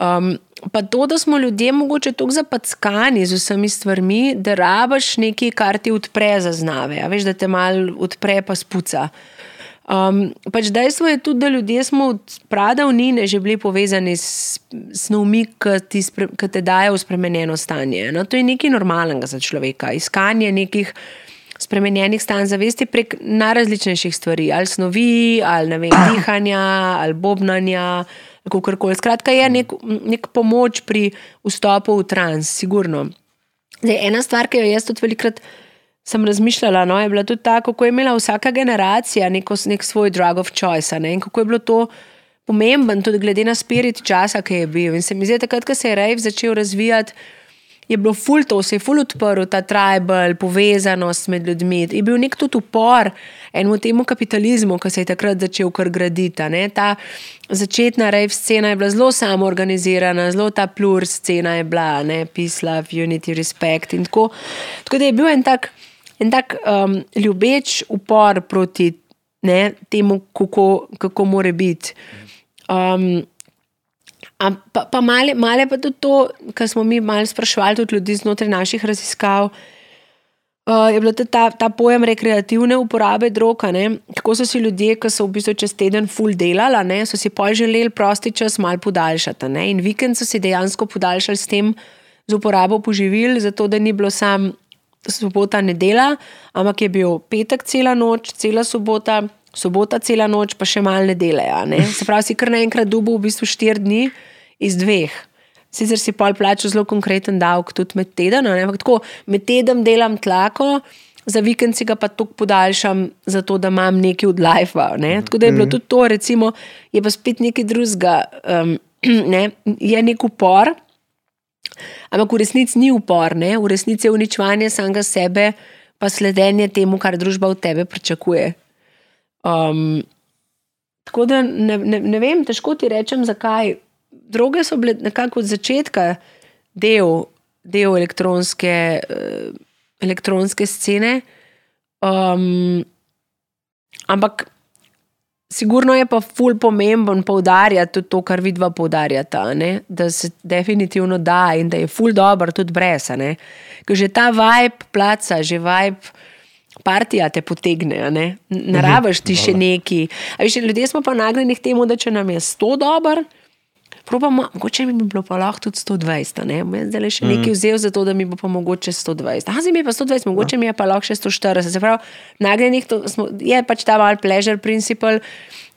Um, pa to, da smo ljudje mogoče tako zapackani z vsemi stvarmi, da rabaš nekaj, kar ti odpre zaznave. A veš, da te mal odpre, pa spuca. Um, pač dejstvo je tudi, da ljudje smo od pradavnine že bili povezani s snovmi, ki ki te dajo v spremenjeno stanje. No, to je nekaj normalnega za človeka. Iskanje nekih spremenjenih stanj zavesti prek najrazličnejših stvari, ali snovi, ali ne vem, dihanja, ali bobnanja, kako koli. Skratka, je nek, nek pomoč pri vstopu v trans, sigurno. Zdaj, ena stvar, ki jo jaz tudi velikrat sem razmišljala, no, je bila tudi tako, kako je imela vsaka generacija neko, nek svoj drug of choice. Ne, in kako je bilo to pomemben, tudi glede na spirit časa, ki je bil. In se mi zdi, takrat, ko se je Rejv začel razvijati. Je bilo ful to, se je ful odprl ta tribal, povezanost med ljudmi. Je bil nek tudi upor enemu temu kapitalizmu, ki se je takrat začel kar graditi. Ne? Ta začetna rejv scena je bila zelo samoorganizirana, zelo ta plur scena je bila, ne? peace, love, unity, respect. Tako. tako da je bil en tak, en tak um, ljubeč upor proti ne, temu, kako, kako more biti. Um, Pa, pa male, male pa tudi to, kar smo mi malo sprašvali, tudi ljudi znotraj naših raziskav, uh, je bil ta, ta pojem rekreativne uporabe droga. Tako so si ljudje, ki so v bistvu čez teden full delali, ne, so si pa želeli prosti čas malo podaljšati. Ne, in vikend so si dejansko podaljšali s tem, z uporabo poživil, zato da ni bilo sam sobota nedela, ampak je bil petek cela noč, cela sobota. Sobota, cela noč, pa še malo nedele. Ne? Se pravi, si kar naenkrat dubo v bistvu štiri dni, iz dveh. Sicer si pol plačal zelo konkreten davek, tudi med tednom, ampak tako med tednom delam tlako, za vikend si ga pa tako podaljšam, zato da imam nekaj od life. Ne? Tako da je bilo mhm. tudi to, recimo, je pa spet nekaj drugega, um, ne? je nek upor, ampak v resnici ni upor, ne? v resnici je uničevanje samega sebe, pa sledenje temu, kar družba od tebe pričakuje. Um, tako da ne, ne, ne vem, težko ti rečem, zakaj droge so bile nekako od začetka del, del elektronske, uh, elektronske scene. Um, ampak, sigurno je pa ful pomemben poudarjati tudi to, kar vidva poudarjata, ne? da se definitivno da in da je ful dobro tudi brez. Ker že ta vibe placa, že vibe. Partija te potegne, ne mhm. rabiš ti še neki. Ljudje smo pa nagnjeni k temu, da če nam je sto dober, Probamo, mogoče mi bi bilo pa lahko tudi 120, ne? zdaj le še nekaj mm. vzel za to, da mi bo pa mogoče 120. Ah, zdaj mi je pa 120, mogoče mi je pa lahko še 140. Se pravi, nagnjenih smo, je pač ta mal pleasure principle,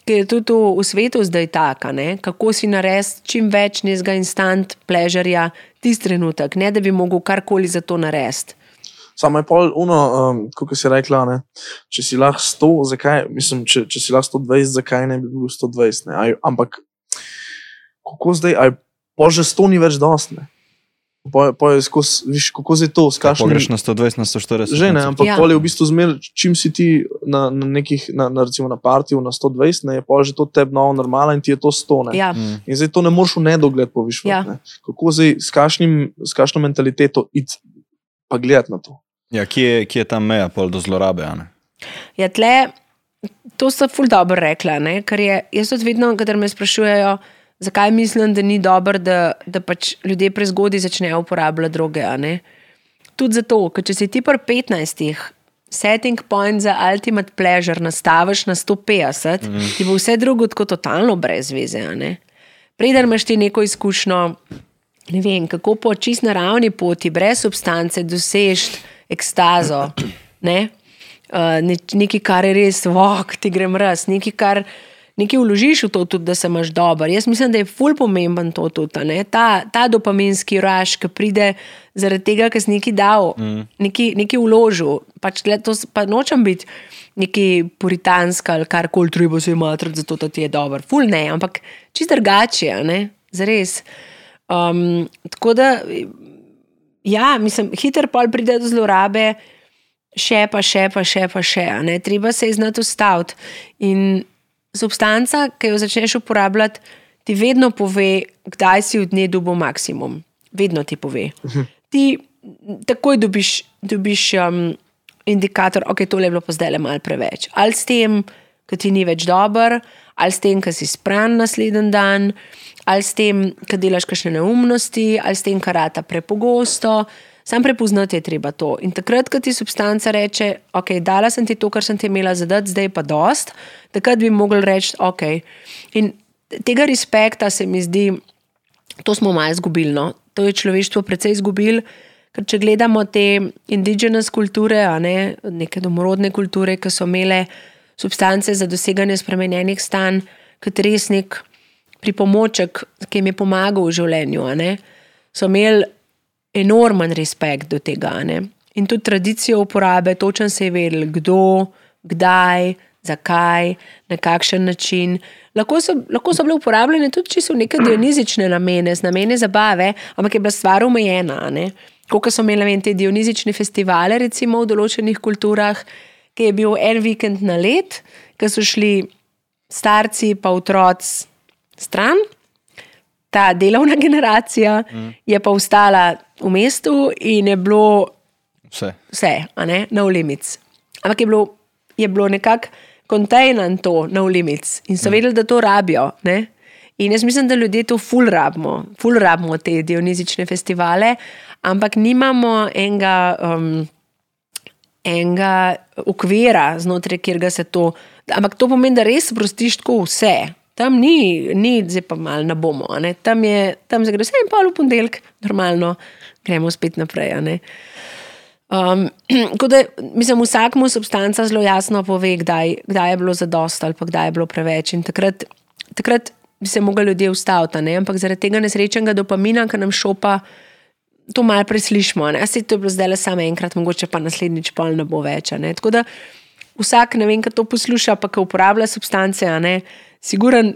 ki je tudi v, v svetu zdaj taka, ne? kako si narediti čim več nezga instant pleasureja tisti trenutek, ne da bi mogel karkoli za to narediti. Samo je pol uno, um, kot si rekla, ne? če si lahko 100, zakaj, mislim, če, če si lahko 120, zakaj ne bi bil 120. Ne? Ampak kako zdaj, aj pa že sto ni več dostne. Kako je to, skašno? Greš na 120, na 140. Že ne, ampak ja. v bistvu zmer, čim si ti na, na nekih, na, na, recimo na partiju na 120, ne, je pa že to tebi novo normalno in ti je to 100. Ja. Mm. In zdaj to ne moreš v nedogled povišati. Ja. Kako zdaj, s kakšno mentaliteto id pa gledati na to? Ja, kje, je, kje je ta meja pol do zlorabe? Ja, tle, to so ful dobro rekla, ne? ker je, jaz tudi vedno, kadar me sprašujejo, zakaj mislim, da ni dobro, da, da pač ljudje prezgodaj začnejo uporabljati droge. Tudi zato, ker če si ti pri 15, setting point za ultimate pleasure nastaviš na 150, mm. ti bo vse drugo tako totalno brez veze. Preden imaš ti neko izkušnjo, ne vem, kako po čist naravni poti, brez substance, dosežeš ekstazo. Ne? Uh, nekaj, kar je res, vok, ti grem raz, nekaj, kar nekaj vložiš v to, tudi, da se imaš dobro. Jaz mislim, da je ful pomemben to tudi. Ta, ta dopaminski raž, ki pride zaradi tega, ker si nekaj dal, mm. nekaj, nekaj vložil. Pač, to, pa nočem biti neki puritanski ali kar koli treba se imati, zato da ti je dobro. Ful ne, ampak čist drugače, zares. Um, tako da, ja, mislim, hiter pol pride do zlorabe. Še pa, še pa, še pa, še. Treba se je znati ustaviti. In substanca, ki jo začneš uporabljati, ti vedno pove, kdaj si v dnevu dobil maksimum. Vedno ti pove. Mhm. Ti takoj dobiš, dobiš um, indikator, da okay, je tole bilo pa zdaj le malo preveč. Ali s tem, ki ti ni več dober, ali s tem, ki si spran naslednji dan, ali s tem, ki delaš kakšne neumnosti, ali s tem, kar rata prepogosto. Sam prepoznati je treba to. In takrat, ko ti substanca reče, ok, dala sem ti to, kar sem ti imela zadati, zdaj pa dost, takrat bi mogli reči, ok. In tega respekta se mi zdi, to smo malo izgubili. No? To je človeštvo precej izgubilo. Ker če gledamo te indigenous kulture, ne, neke domorodne kulture, ki so imele substance za doseganje spremenjenih stanj, kot res nek pripomoček, ki jim je pomagal v življenju, so imeli enormen respekt do tega. Ne? in tudi tradicijo uporabe, točno se je vedel, kdo, kdaj, zakaj, na kakšen način. Lahko so, lahko so bile uporabljene tudi če so neke dionizične namene, z namene zabave, ampak je bila stvar omejena. Koliko so imeli vem, te dionizične festivale, recimo v določenih kulturah, ki je bil en vikend na let, ki so šli starci pa otroci stran. Ta delovna generacija mm. je pa ostala v mestu in je bilo Vse. vse, ne, no limits. Ampak je bilo, je bilo nekako kontejnan to no limits in so vedeli, da to rabijo. Ne? In jaz mislim, da ljudje to ful rabimo, ful rabimo te dionizične festivale, ampak nimamo enega, um, enega okvira, znotraj katerega se to. Ampak to pomeni, da res sprostiš tako vse. Tam ni, ni zdaj pa malo na bomo, tam je, tam se gre vse in pol v ponedeljek, normalno, gremo spet naprej. Um, da, mislim, vsakmu substanca zelo jasno pove, kdaj, kdaj je bilo zadost ali kdaj je bilo preveč. In takrat, takrat bi se mogli ljudje ustaviti, ne? ampak zaradi tega nesrečnega dopamina, ki nam šopa, to malo preslišimo. A se to je bilo zdaj le samo enkrat, mogoče pa naslednjič pol ne bo več. ne. Tako da vsak, ne vem, ki to posluša, pa ki uporablja substance, ne, siguren,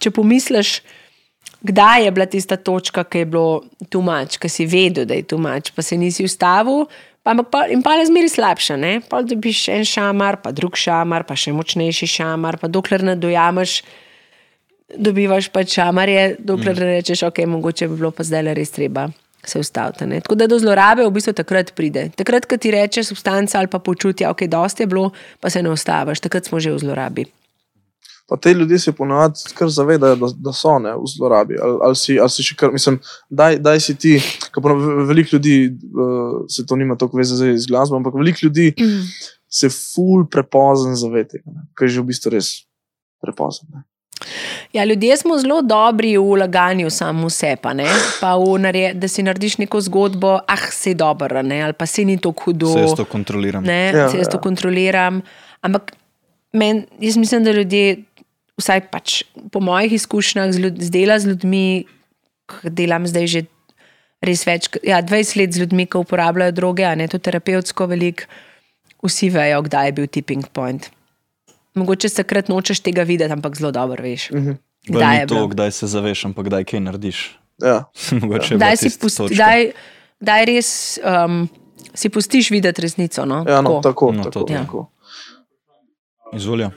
če pomisliš. Kdaj je bila tista točka, ki je bilo tumač, ki si vedel, da je tumač, pa se nisi ustavil, pa, pa, in pa je zmeri slabša. Ne? Pa dobiš en šamar, pa drug šamar, pa še močnejši šamar, pa dokler ne dojameš, dobivaš pač šamarje, dokler mm. ne rečeš, ok, mogoče bi bilo pa zdaj res treba. Se ustavite. Ne? Tako da do zlorabe v bistvu takrat pride. Takrat, ko ti reče substanca ali pa počutje, ok, dosti je bilo, pa se ne ustaviš, takrat smo že v zlorabi. Pa te ljudje se ponavadi kar zavedajo, da, da so ne, v zlorabi. Ali, ali, si, ali si še kar, mislim, daj, daj si ti, ker veliko ljudi, uh, se to nima toliko veze z glasbo, ampak veliko ljudi Mm. se ful prepozen zaveti, ker je že v bistvu res prepozen. Ne. Ja, ljudje smo zelo dobri v laganju samo v sebe, pa v narje, da si narediš neko zgodbo, ah, si dober, ne, ali pa si ni tako hudo. Vse jaz to kontroliram. Ne, Ja, ja, jaz to ja. kontroliram. Ampak men, jaz mislim, da ljudje, vsaj pač po mojih izkušnjah z, ljud, z dela z ljudmi, ki delam zdaj že res več, ja, 20 let z ljudmi, ki uporabljajo droge, a ne to terapevtsko veliko, vsi vejo, kdaj je bil tipping point. Mogoče se takrat nočeš tega videti, ampak zelo dobro veš. Mhm. Kdaj je to, bilo? kdaj se zaveš, ampak kdaj kaj narediš. Ja. Mogoče bila Kdaj si, tista pusti, točka. kdaj, kdaj res um, si pustiš videti resnico. No? Ja, no, tako, No, tako, to, ja. tako. Izvolja.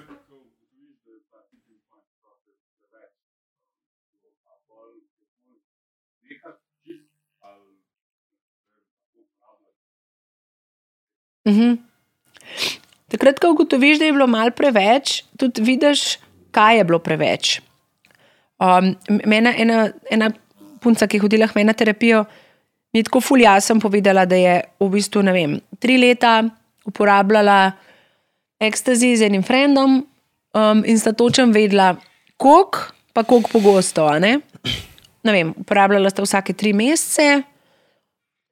Mhm. Takrat, ko ugotoviš, da je bilo malo preveč, tudi vidiš, kaj je bilo preveč. Um, mena, ena, ena punca, ki je hodila k meni na terapijo, mi je tako fuljasno povedala, da je v bistvu vem, tri leta uporabljala ekstazi z enim frendom um, in sta točem vedela, koliko, pa koliko pogosto. Ne? Ne vem, uporabljala sta vsake tri mesece,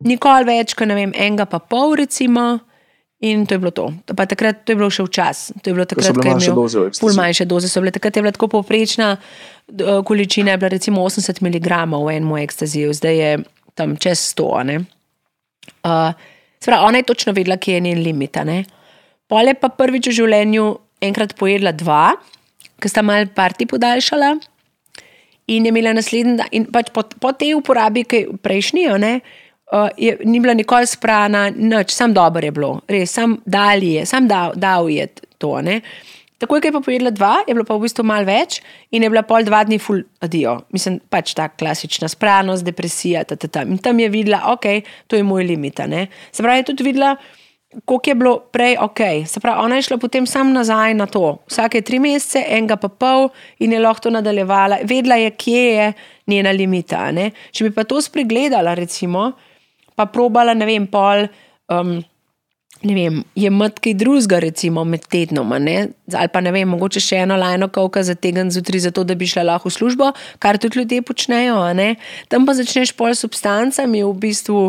nikoli več, kot ne vem, enega pa pol, recimo. In to je bilo to. Pa takrat to je bilo še včasih. To je bilo takrat, ko je imel doze ful manjše doze. So bile takrat je bila tako povprečna eh, količina, je bila recimo 80 mg v enem ekstaziju, zdaj je tam čez 100. a ne. Uh, Sprav, ona je točno vedela, kje je njen limit. Pol je pa prvič v življenju enkrat pojedla dva, ki sta mal parti podaljšala. In je imela naslednji dan, in pač po, po tej uporabi, ki je prejšnji, ne, uh, je, ni bila nikoli sprana, nič, sam dobro je bilo, res, sam dal je, sam dal, dal je to. Ne. Takoj, ko je pa pojedla dva, je bilo pa v bistvu malo več in je bila pol dva dni full adijo. Mislim, pač ta klasična spranost, depresija, ta, ta, ta. In tam je videla, ok, to je moj limit. Se pravi, je tudi videla, koliko je bilo prej ok. Se pravi, ona je šla potem sam nazaj na to. Vsake tri mesece, enega pa pol in je lahko to nadaljevala. Vedela je, kje je njena limita. ne. Če bi pa to spregledala, recimo, pa probala, ne vem, pol. Um, Ne vem, je mat kaj drugega, recimo med tednom, ali pa ne vem, mogoče še eno lajno kavka za teden zjutraj, zato da bi šla lahko v službo, kar tudi ljudje počnejo. Tam pa začneš pol substancami v bistvu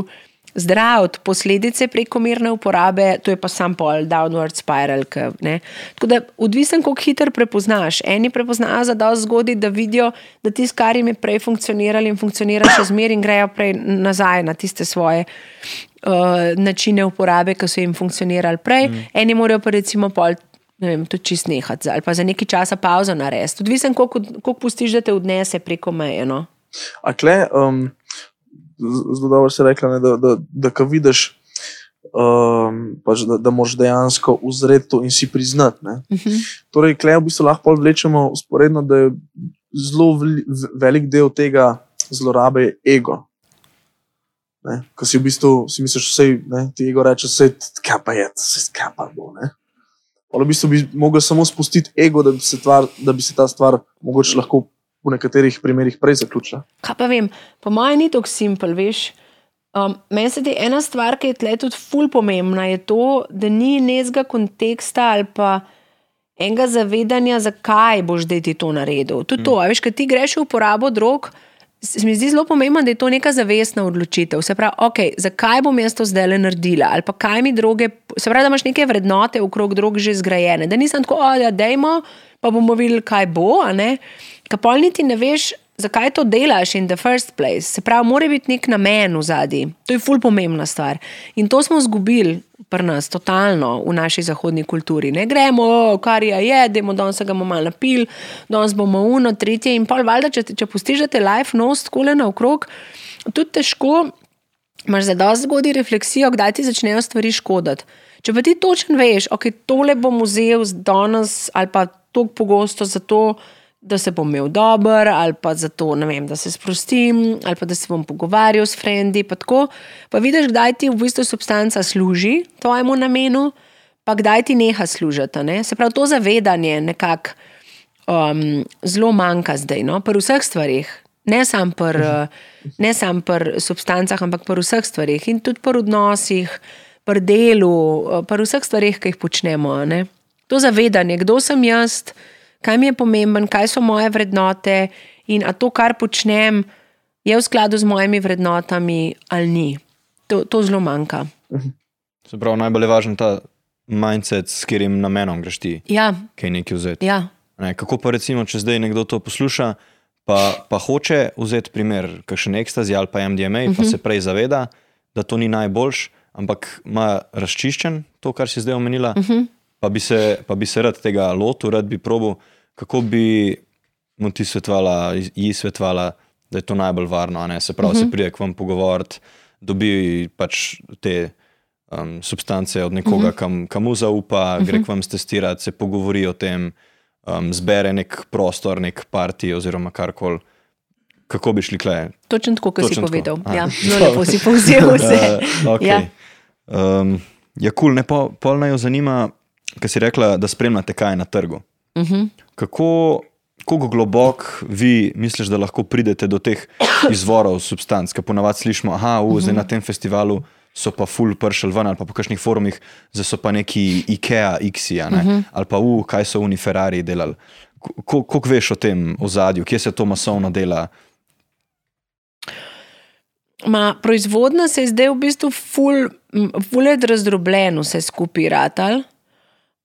zdraviti posledice prekomerne uporabe, to je pa sam pol downward spiral. Tako da odvisen, koliko hitro prepoznaš. Eni prepoznajo za dosti zgodaj, da vidijo, da tisto, kar jim je prej funkcioniralo in funkcionira še zmeraj in grejo prej nazaj na tiste svoje uh, načine uporabe, ki so jim funkcionirali prej, mm. eni morajo pa recimo pol. Ne vem, tudi čist nehati, ali pa za nekaj časa pauzo narediti. Odvisen, koliko, koliko pustiš, da te odnese preko meje. No? A kle, um, zelo dobro si rekla, ne, da, da, da ko vidiš, um, pač, da, da moraš dejansko uzreti to in si priznati. Uh -huh. Torej, kle, v bistvu lahko vlečemo usporedno, da je zelo velik del tega zlorabe je ego. Ko si v bistvu si misliš, da ti ego reče, da je to, kar je, kar pa bo. Ne? V bistvu bi lahko samo spustiti ego, da bi se, tvar, da bi se ta stvar mogoče lahko v nekaterih primerih prej zaključila. Kaj pa vem, po mojem ni tako simpel, veš. Um, meni se ti ena stvar, ki je tle tudi ful pomembna, je to, da ni nezga konteksta ali pa enega zavedanja, zakaj boš zdaj ti to naredil. Tudi to, mm. veš, kaj ti greš v uporabo drog. Se mi zdi zelo pomembno, da je to neka zavestna odločitev. Se pravi, okay, zakaj bom jaz to zdaj le naredila, ali pa kaj mi druge. Se pravi, da imaš neke vrednote okrog drog že zgrajene. Da nisem tako, da dejmo, pa bomo videli, kaj bo. Kapol niti ne veš, zakaj to delaš in the first place. Se pravi, mora biti nek namen v zadnji. To je ful pomembna stvar. In to smo izgubili pri nas, totalno v naši zahodni kulturi. Ne gremo, kar je, jedemo, danes ga bomo malo napili, danes bomo uno, tretje in pol. Valjda, če, če pustiš te life nost, kole naokrog, tudi težko. Imáš za dosti zgodaj refleksijo, kdaj ti začnejo stvari škoditi. Če pa ti točno veš, ok, tole bom vzel danes ali pa tako pogosto zato, da se bom imel dober, ali pa zato, vem, da se sprostim, ali pa da se bom pogovarjal s frendi. Pa, pa vidiš, kdaj ti v bistvu substanca služi tvojemu namenu, pa kdaj ti neha služiti. Ne? Se pravi, to zavedanje nekako um, zelo manjka zdaj, no? pri vseh stvarih. Ne samo pri sam substancah, ampak pri vseh stvarih in tudi pri odnosih, pri delu, pri vseh stvarih, ki jih počnemo. Ne? To zavedanje, kdo sem jaz, kaj mi je pomemben, kaj so moje vrednote in a to, kar počnem, je v skladu z mojimi vrednotami ali ni. To, to zelo manjka. Se pravi, najbolj je važen ta mindset, s katerim namenom greš ti. Ja. Kaj nekaj vzeti. Ja. Ne, kako pa recimo, če zdaj nekdo to posluša, pa, pa hoče vzeti primer, kakšen ekstazi ali pa MDMA, uh -huh. pa mhm. se prej zaveda, da to ni najboljš, ampak ima razčiščen to, kar si zdaj omenila. Uh mhm. -huh pa bi se, pa bi se rad tega lotil, rad bi probil, kako bi mu ti svetovala, ji svetovala, da je to najbolj varno. Se pravi, uh -huh. se mhm. pride k vam pogovoriti, dobi pač te um, substance od nekoga, uh mhm. -huh. kam, kamu zaupa, uh -huh. gre k vam testirati, se pogovori o tem, um, zbere nek prostor, nek parti oziroma karkoli. Kako bi šli kle? Točno tako, kot si povedal. Ja, zelo lepo si povzel vse. uh, okay. ja. um, ja, kul, cool, ne pol, pol naj jo zanima, ki si rekla, da spremljate, kaj je na trgu. Uh mhm. -huh. Kako, kako globoko vi mislite, da lahko pridete do teh izvorov substanc, ki ponavadi slišimo, da uh, uh -huh. na tem festivalu so pa full pršel ven ali pa po kakšnih forumih, da so pa neki IKEA, IKSI, uh mhm. -huh. ali pa u, kaj so oni Ferrari delali. Kako veš o tem ozadju, kje se to masovno dela? Ma, proizvodna se je zdaj v bistvu ful, ful razdrobljen, vse skupaj ratal.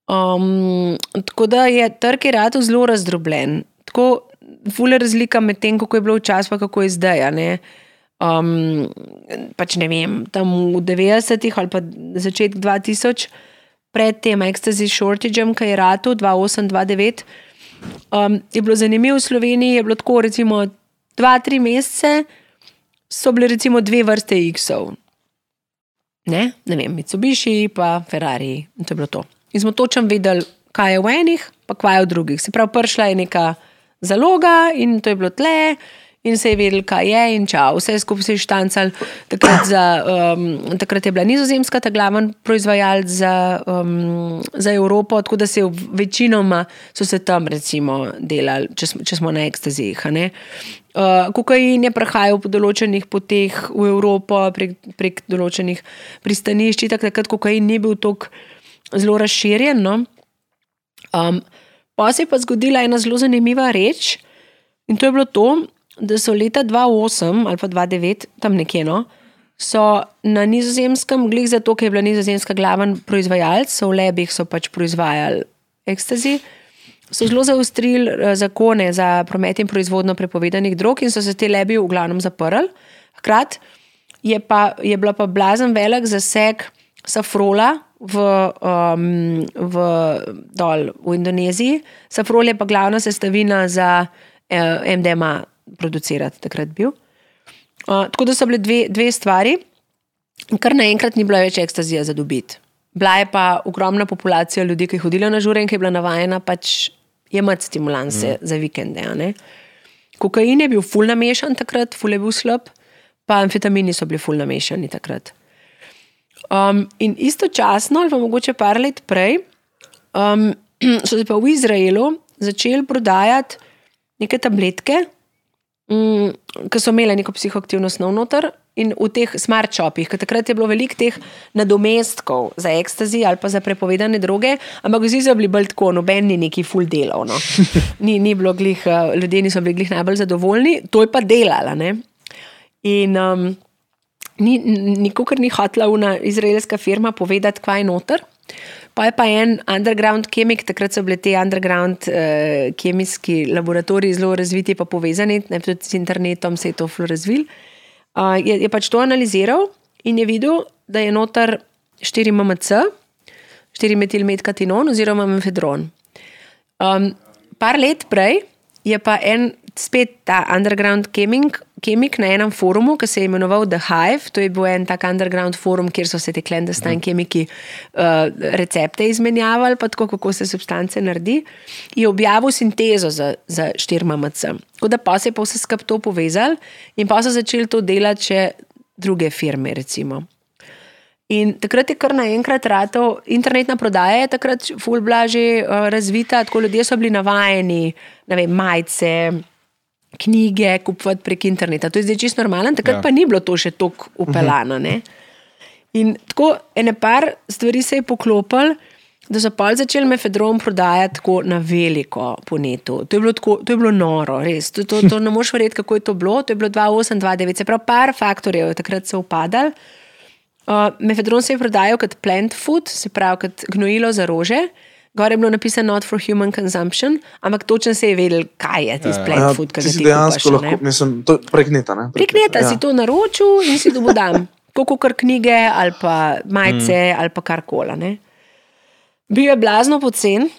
Um, tako da je trg rado zelo razdrobljen. Tako je razlika med tem, kako je bilo včasih, pa kako je zdaj. Um, pač ne vem, tam v 90-ih ali pa začetku 2000, pred tem ekstazi shortageom, ki je rado 2008-2009, um, je bilo zanimivo v Sloveniji. Je bilo tako, recimo, dva, tri mesece so bile recimo dve vrste X-ov. Ne? ne vem, Mitsubishi, pa Ferrari, in to je bilo to. In smo točno vedeli, kaj je v enih, pa kaj je v drugih. Se pravi, prišla je neka zaloga in to je bilo tle. In se je vedel, kaj je, in čau, vse skupaj se je štancal. Takrat, za, um, takrat je bila Nizozemska ta glavni proizvajalec za, um, za Evropo, tako da se je večinoma se tam, recimo, delali, če smo, če smo na ekstazijih. Uh, kokain je prehajal po določenih poteh v Evropo, prek, prek določenih pristanišč. Takrat kokain ni bil tako zelo razširjen. No? Um, pa se je pa zgodila ena zelo zanimiva reč, in to je bilo to, da so leta 2008 ali pa 2009, tam nekje, no, so na nizozemskem, glede za to, ker je bila nizozemska glaven proizvajalec, so v lebih so pač proizvajali ekstazi. So zelo zaostrili eh, zakone za promet in proizvodno prepovedanih drog, in so se te lebi v glavnem zaprli. Hkrati je, pa, je bila pa blazen velik zaseg safrola v, um, v, dol, v Indoneziji. Safrol je pa glavna sestavina za eh, MDMA producirati takrat bil. Uh, tako da so bile dve, dve stvari, kar naenkrat ni bila več ekstazija za dobiti. Bila je pa ogromna populacija ljudi, ki je hodila na žure in ki je bila navajena pač jemati stimulanse mm. za vikende. Kokain je bil ful namešan takrat, ful je bil slab, pa amfetamini so bili ful namešani takrat. Um, in istočasno, ali pa mogoče par let prej, um, so se pa v Izraelu začeli prodajati neke tabletke, um, ki so imele neko psihoaktivno snov noter. In v teh smart shopih, ker takrat je bilo veliko teh nadomestkov za ekstazi ali pa za prepovedane droge, ampak vsi so bili bolj tako, noben ni neki full delov. No. Ni, ni bilo glih, uh, ljudje niso bili glih najbolj zadovoljni, to je pa delala. Ne? In um, ni, nikakor ni hotela una izraelska firma povedati, kaj je noter. Pa je pa en underground kemik, takrat so bili ti underground uh, kemijski laboratoriji zelo razviti, pa povezani, ne tudi z internetom se je to razvil. Uh, je, je pač to analiziral in je videl, da je noter 4 MMC, 4 metilmetkatinon oziroma mefedron. Um, par let prej je pa en spet ta underground kemik, kemik na enem forumu, ki se je imenoval The Hive. To je bil en tak underground forum, kjer so se ti clandestine kemiki uh, recepte izmenjavali, pa tako, kako se substance naredi. Je objavil sintezo za, za 4 MMC. Tako da pa se je pa vse skupaj to povezal in pa so začeli to delati še druge firme, recimo. In takrat je kar naenkrat ratov, internetna prodaja je takrat ful blaže uh, razvita, tako ljudje so bili navajeni, ne vem, majice, knjige kupovati prek interneta. To je zdaj čisto normalno, takrat ja. pa ni bilo to še tako upeljano. In tako ene par stvari se je poklopil, da so pa začeli mefedron prodajati tako na veliko po netu. To je bilo, tako, to je bilo noro, res. To, to, to ne moš verjeti, kako je to bilo. To je bilo 2,8-2,9, se pravi, par faktorjev je takrat se upadal. Uh, mefedron se je prodajal kot plant food, se pravi kot gnojilo za rože. Gor je bilo napisano not for human consumption, ampak točno se je vedel, kaj je tisti plant Ja, food, ki ga si ti dejansko kupaš, a ne. lahko, mislim, to je prek neta. Ne? Prek neta ja. si to naročil in si dobil dan. Kot kar knjige ali pa majice mm. ali pa karkoli. ne. Bil je blazno pocen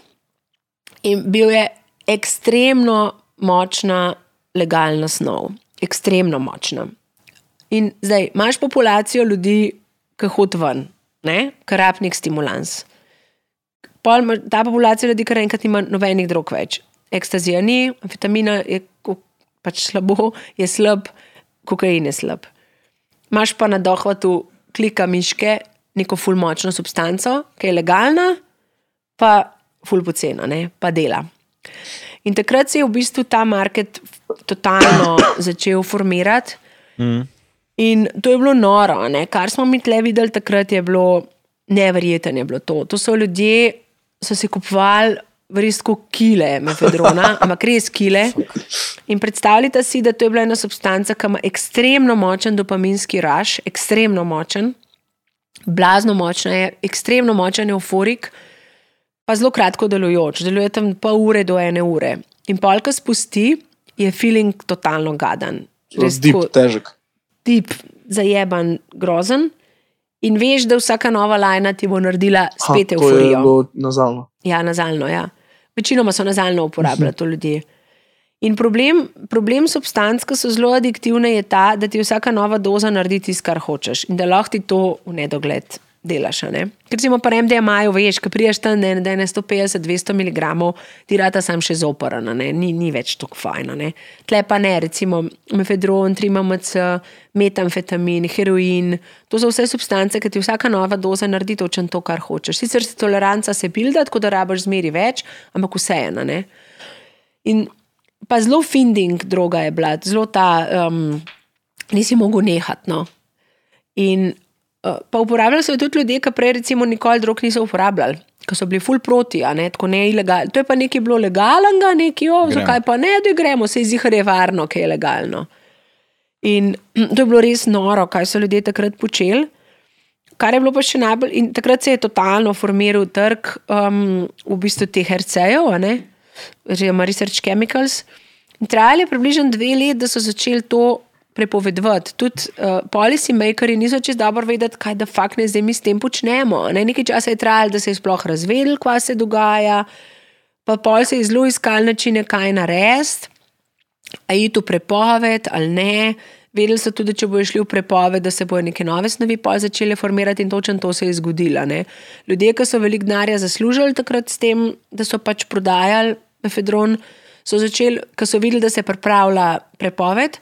in bil je ekstremno močna legalna snov. Ekstremno močna. In zdaj imaš populacijo ljudi, ki hod ven, nek stimulans. Pol ta populacija ljudi, kar enkrat nima nobenih drog več. Ekstazija ni, amfetamina je pač slabo, je slab, kokain je slab. Imaš pa na dohvatu klika miške neko ful močno substanco, ki je legalna, pa ful pocena, ne, pa dela. In takrat se je v bistvu ta market totalno začel formirati. In to je bilo noro, ne? kar smo mi tle videli takrat, je bilo neverjetno. Je bilo to. to so ljudje, so si kupovali vrsto kile mefedrona, ampak res kile. In predstavljate si, da to je bila ena substanca, ki ima ekstremno močen dopaminski raš, ekstremno močen, blazno močen, je ekstremno močen euforik, pa zelo kratko delujoč, deluje tam pol ure do ene ure. In polka spusti, je feeling totalno gadan. Res Deep, tako- težek. tip, zajeban, grozen. In veš, da vsaka nova lajna ti bo naredila spet Ha, euforijo. bilo nazalno. Ja, nazalno. Ja. Večinoma so nazalno uporabljali to ljudje. In problem, problem substanc, ki so zelo adiktivne, je ta, da ti vsaka nova doza naredi tisto, kar hočeš in da lahko ti to v nedogled delaš. Ne? Si pa da imajo, veš, ki priješ tam, je da je na 150-200 mg, ti rata sam še zoporan, a ne? ni, ni več tako fajn. a ne. Tle pa ne, recimo mefedron, 3MMC, metamfetamin, heroin. To so vse substance, ki ti vsaka nova doza naredi točno to, kar hočeš. Sicer si toleranca se bilda, tako da rabaš zmeri več, ampak vseeno. ne. In pa zelo finding droga je bila, zelo ta, um, nisi mogel nehati. No. In pa uporabljali so jo tudi ljudje, ki prej recimo nikoli drog niso uporabljali. Ko so bili full proti, ne tako ne ilegalno. To je pa nekaj bilo legalnega, nekaj, o, zakaj pa ne, da gremo, se izihar je varno, ki je legalno. In to je bilo res noro, kaj so ljudje takrat počeli. Kar je bilo pa še najbolj, in takrat se je totalno formiral trg um, v bistvu teh RC-jev, oziroma Research Chemicals. In trajalo je približno dve leti, da so začeli to prepovedovati. Tudi uh, policy makers niso čest dobro vedeti, kaj da fakt ne zdaj mi s tem počnemo. Ne? Nekaj časa je trajalo, da se je sploh razvedel, kaj se dogaja, pa pol se je zelo iskal načine, kaj narediti, a je to prepoved ali ne. Vedeli so tudi, če bojo šli v prepoved, da se bodo neke nove snovi pol začele formirati in točno to se je zgodilo. Ne? Ljudje, ki so veliko denarja zaslužili takrat s tem, da so pač prodajali mefedron, so začeli, ko so videli, da se pripravlja prepoved,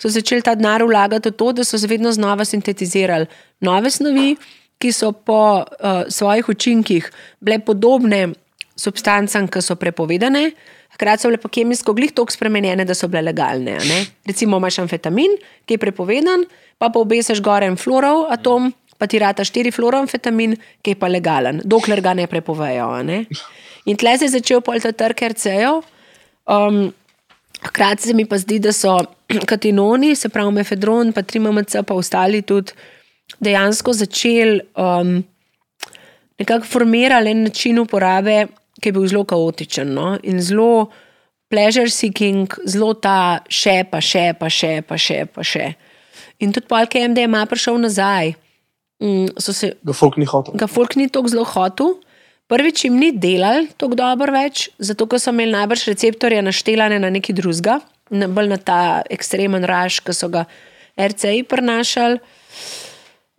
so začeli ta denar vlagati v to, da so vedno znova sintetizirali nove snovi, ki so po uh, svojih učinkih bile podobne substancam, ki so prepovedane. Hkrati so bile pa kemijsko glih tako spremenjene, da so bile legalne. Recimo imaš amfetamin, ki je prepovedan, pa pa obesiš gore en fluorov atom, pa ti rata štiri fluoroamfetamin, ki je pa legalen, dokler ga ne prepovejo. Ne? In tle se je začel pol ta trg RC-jev. Um, hkrati se mi pa zdi, da so katinoni, se pravi mefedron, pa trimamc, pa ostali tudi dejansko začeli um, nekako formirati en način uporabe ki je bil zelo kaotičen no? in zelo pleasure seeking, zelo ta še, pa še, pa še, pa še. Pa še. In tudi polk je MDMA prišel nazaj. Mm, se, ga folk ni hotel. Ga folk ni tako zelo hotel. Prvič jim ni delal tako dobro več, zato ker so imeli najbrž receptorje naštelane na neki drugega, bolj na ta ekstremen raž, ki so ga RCI prenašali.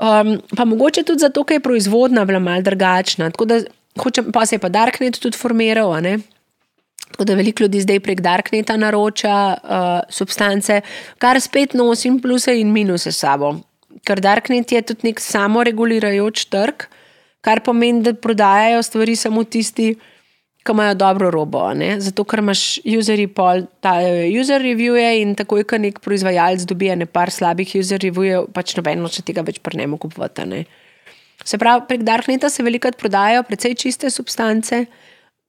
Um, pa mogoče tudi zato, ker je proizvodnja bila mal drugačna. Da hočem, pa se je pa Darknet tudi formiral. Tako da veliko ljudi zdaj prek Darkneta naroča uh, substance, kar spet nosim pluse in minuse s sabo. Ker Darknet je tudi nek samoregulirajoč trg, kar pomeni, da prodajajo stvari samo tisti, ki imajo dobro robo. Ne? Zato, ker imaš userji pol, ta user review-je in takoj, ko nek proizvajalec dobi nekaj slabih user review-jev, pač nobeno še tega več prnemo kupovati. Se pravi, prek Darkneta se velikokrat prodajajo precej čiste substance,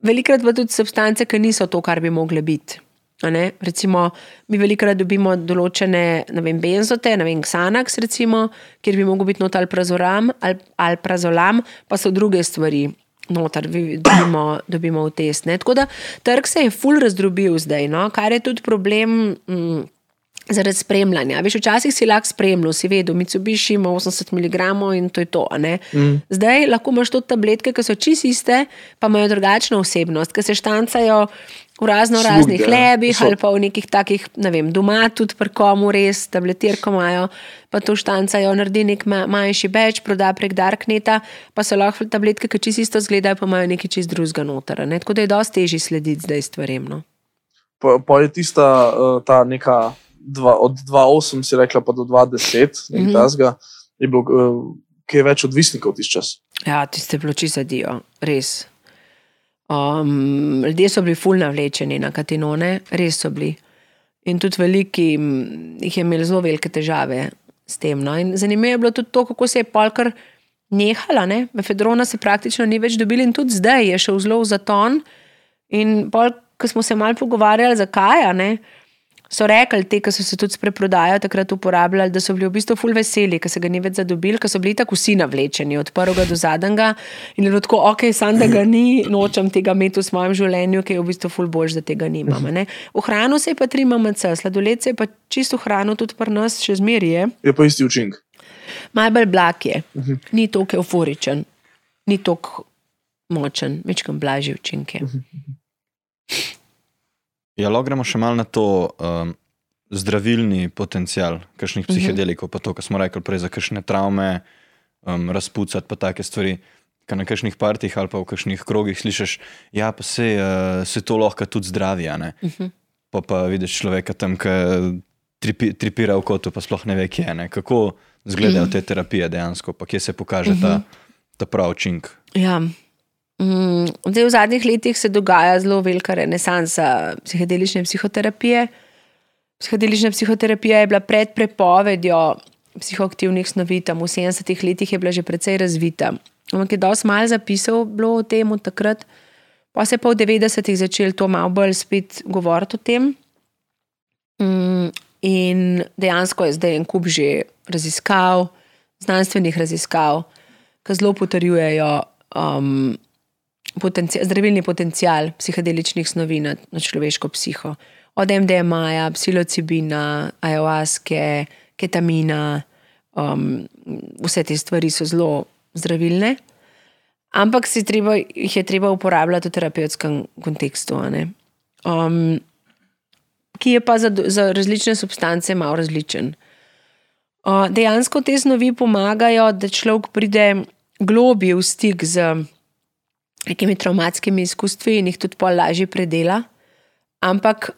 velikokrat pa tudi substance, ki niso to, kar bi mogle biti. Recimo, mi velikokrat dobimo določene vem, benzote, ne vem, Xanax, recimo, kjer bi lahko bil not alprazolam, al, alprazolam, pa so druge stvari. Notar, dobimo, dobimo v test. Ne? Tako da trg se je ful razdrobil zdaj, no? kar je tudi problem. Mm, zaradi spremljanja. Veš, včasih si lahko spremljal, si vedel, mi cubiš ima 80 mg in to je to. Mm. Zdaj lahko imaš tudi tabletke, ki so čist iste, pa imajo drugačno osebnost, ki se štancajo v razno raznih ja. hlebih ali pa v nekih takih, ne vem, doma tudi pri komu res, tabletirko imajo, pa to štancajo, naredi nek manjši beč, proda prek Darkneta, pa so lahko tabletke, ki čist isto izgledajo, pa imajo nekaj čist drugega noter. Ne? Tako da je dosti težje slediti zdaj stvarem. No? Pa, pa je tista uh, ta neka dva, od 2,8 si rekla, pa do 2,10, mm -hmm. je bilo uh, kaj več odvisnikov tisti čas. Ja, tiste ploči zadijo, res. Um, ljudje so bili fulno vlečeni na katinone, res so bili. In tudi veliki jih je imeli zelo velike težave s tem. No? Zanimivo je bilo tudi to, kako se je polkar nehala. Ne? Mefedrona se praktično ni več dobili in tudi zdaj je šel zelo v zaton. In polk, ko smo se malo pogovarjali, zakaj. Ne? So rekli, te, ki so se tudi s preprodajo takrat uporabljali, da so bili v bistvu ful veseli, ker se ga ni več zadobili, ker so bili tako vsi navlečeni, od prvega do zadnjega. In je tako, ok, sam da ga ni, nočem tega imeti v svojem življenju, ki je v bistvu ful boljš, da tega nimam. Ne? V hrano se je pa tri MMC, sladoled se je pa čisto hrano tudi pri nas še zmerje. Je pa isti učinek. Majbel blag je, ni tako euforičen, ni tako močen, večkrat blažji učinke. Ja, lahko gremo še malo na to um, zdravilni potencial, kakšnih mhm. psihedelikov, pa to, kar smo rekli prej, za kakšne travme, um, razpucati pa take stvari. Kaj na kakšnih partih ali pa v kakšnih krogih slišiš, ja, se, uh, se to lahko tudi zdravi. Uh mhm. -huh. Pa pa vidiš človeka tam, ki tripi, tripira v kotu, pa sploh ne ve, kje je. Kako izgledajo uh mhm. -huh. te terapije dejansko, pa kje se pokaže uh -huh. ta, ta pravi učinek. Ja. Mm, zdaj, v zadnjih letih se dogaja zelo velika renesansa psihedelične psihoterapije. Psihedelična psihoterapija je bila pred prepovedjo psihoaktivnih snovi, tam v 70-ih letih je bila že precej razvita. Ampak je dosti malo zapisov bilo o tem takrat, pa se je pa v 90-ih začel to malo bolj spet govoriti o tem. Mm, in dejansko je zdaj en kup že raziskav, znanstvenih raziskav, ki zelo potrjujejo. Um, potenci zdravilni potencial psihedeličnih snovi na, na človeško psiho. od MDMA, psilocibina, ayahuaske, ketamina, um, vse te stvari so zelo zdravilne. Ampak treba, jih je treba uporabljati v terapevtskem kontekstu, um, ki je pa za, za različne substance malo različen. Uh, dejansko te snovi pomagajo, da človek pride globje v stik z nekimi traumatskimi izkustvi in jih tudi pol lažje predela, ampak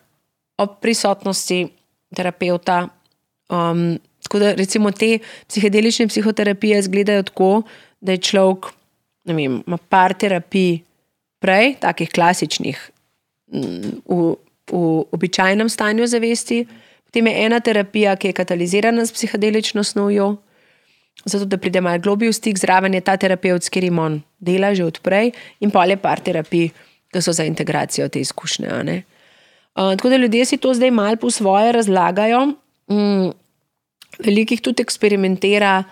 ob prisotnosti terapeuta. Um, tako da recimo te psihedelične psihoterapije izgledajo tako, da je človek, ne vem, ima par terapij prej, takih klasičnih, mm, v, v običajnem stanju zavesti, potem je ena terapija, ki je katalizirana s psihedelično snovjo. Zato, da pride malo globlji v stik zraven, je ta terapeut, s katerim on dela že odprej, in pa je par terapij, ki so za integracijo te izkušnje. Uh, tako da ljudje si to zdaj malo po svoje razlagajo. Mm, Velikih tudi eksperimentira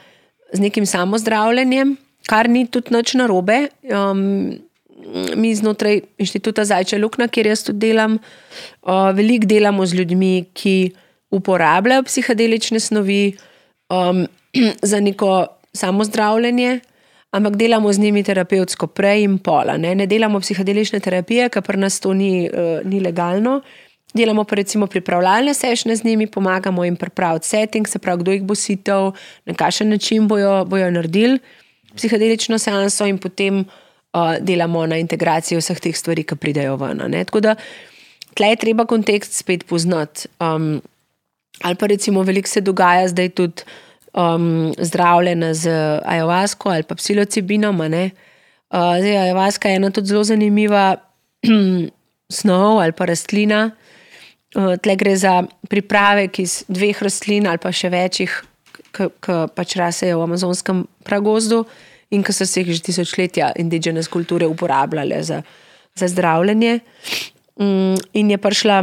z nekim samozdravljenjem, kar ni tudi nič narobe. Um, mi znotraj inštituta Zajča Lukna, kjer jaz tudi delam, uh, veliko delamo z ljudmi, ki uporabljajo psihedelične snovi um, za neko samozdravljenje, ampak delamo z njimi terapevtsko prej in pola. Ne, ne delamo psihedelične terapije, ker pri nas to ni, uh, ni legalno. Delamo pa recimo pripravljalne sešne z njimi, pomagamo jim pripraviti setting, se pravi, kdo jih bo sitel, na kakšen način bojo, bojo naredili psihedelično seanso, in potem uh, delamo na integraciji vseh teh stvari, ki pridejo ven. Ne. Tako da tle je treba kontekst spet poznati. Um, ali pa recimo veliko se dogaja zdaj tudi um, zdravljena z ayahuasko ali pa psilocibinom. Uh, zdaj, ayahuaska je ena tudi zelo zanimiva snov ali pa rastlina. Uh, tle gre za pripravek iz dveh rastlin ali pa še večjih, ki pač rasejo v amazonskem pragozdu in ki so se jih že tisočletja indigenske kulture uporabljale za, za zdravljenje. Um, in je prišla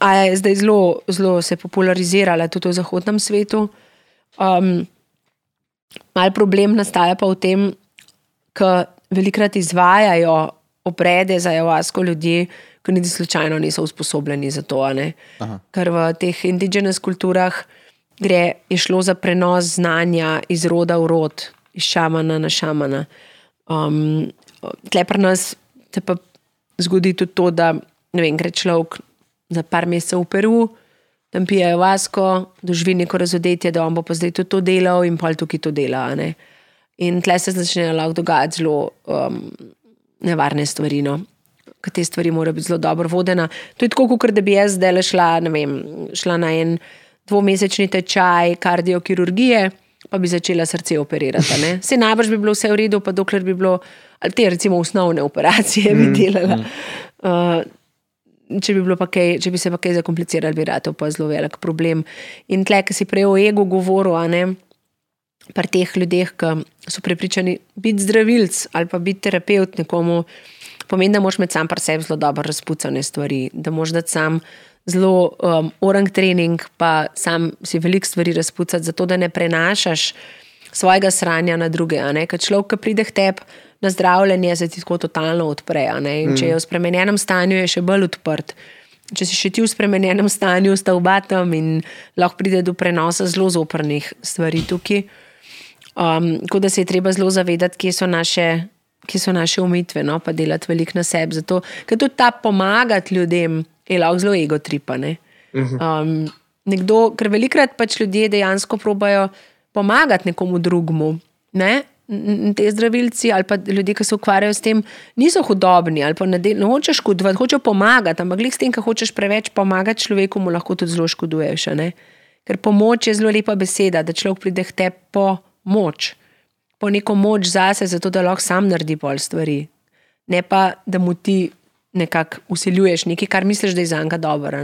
a je zdaj zelo, zelo se popularizirala tudi v zahodnem svetu. Um, mal problem nastaja pa v tem, da velikrat izvajajo obrede za javasko ljudi, ki niti slučajno niso usposobljeni za to. Ker v teh indigenskih kulturah gre, je šlo za prenos znanja iz roda v rod, iz šamana na šamana. Um, Tle pri nas se pa zgodi tudi to, da ne vem, gre človek za par mesecev v Peru, tam pijejo vasko, doživi neko razodetje, da on bo pa zdaj tudi to delal in pa tukaj to dela. Ne? In tle se začnejo lahko dogajati zelo um, nevarne stvari. No? Ker te stvari morajo biti zelo dobro vodene. To je tako, kot da bi jaz zdaj šla, vem, šla na en dvomesečni tečaj kardiokirurgije, pa bi začela srce operirati. Ne? Se najbrž bi bilo vse v redu, pa dokler bi bilo, te recimo osnovne operacije mm, bi delala. Mm. Uh, če bi, kaj, če bi se pa kaj zakomplicirali, bi rado pa zelo velik problem. In tle, ki si prej o ego govoril, ne. Pri teh ljudeh, ki so prepričani biti zdravilc ali pa biti terapeut nekomu, pomeni, da moš med sam pri sebi zelo dobro razpucane stvari, da moš dati sam zelo um, orang trening, pa sam si veliko stvari razpucati, zato da ne prenašaš svojega sranja na druge. Ker človek, ki pride k tebi, na zdravljenje se ti tako totalno odpre. Mm. Če je v spremenjenem stanju, je še bolj odprt. Če si še ti v spremenjenem stanju, sta oba tam in lahko pride do prenosa zelo zoprnih stvari tukaj. Um, tako da se je treba zelo zavedati, kje so naše, kje so naše umitve, no, pa delati veliko na sebi. Zato, ker tudi ta pomagati ljudem je lahko zelo egotripane. Mhm. Um, nekdo, ker velikrat pač ljudje dejansko probajo pomagati nekomu drugemu. Ne? te zdravilci ali pa ljudje, ki se ukvarjajo s tem, niso hudobni ali pa ne, del, ne hočeš škodovati, hočeš pomagati, ampak s tem, ki hočeš preveč pomagati človeku, mu lahko tudi zelo škoduješ. Ker pomoč je zelo lepa beseda, da človek pride k tebi po moč, po neko moč zase, zato da lahko sam naredi pol stvari. Ne pa, da mu ti nekako usiljuješ nekaj, kar misliš, da je za njega dobro.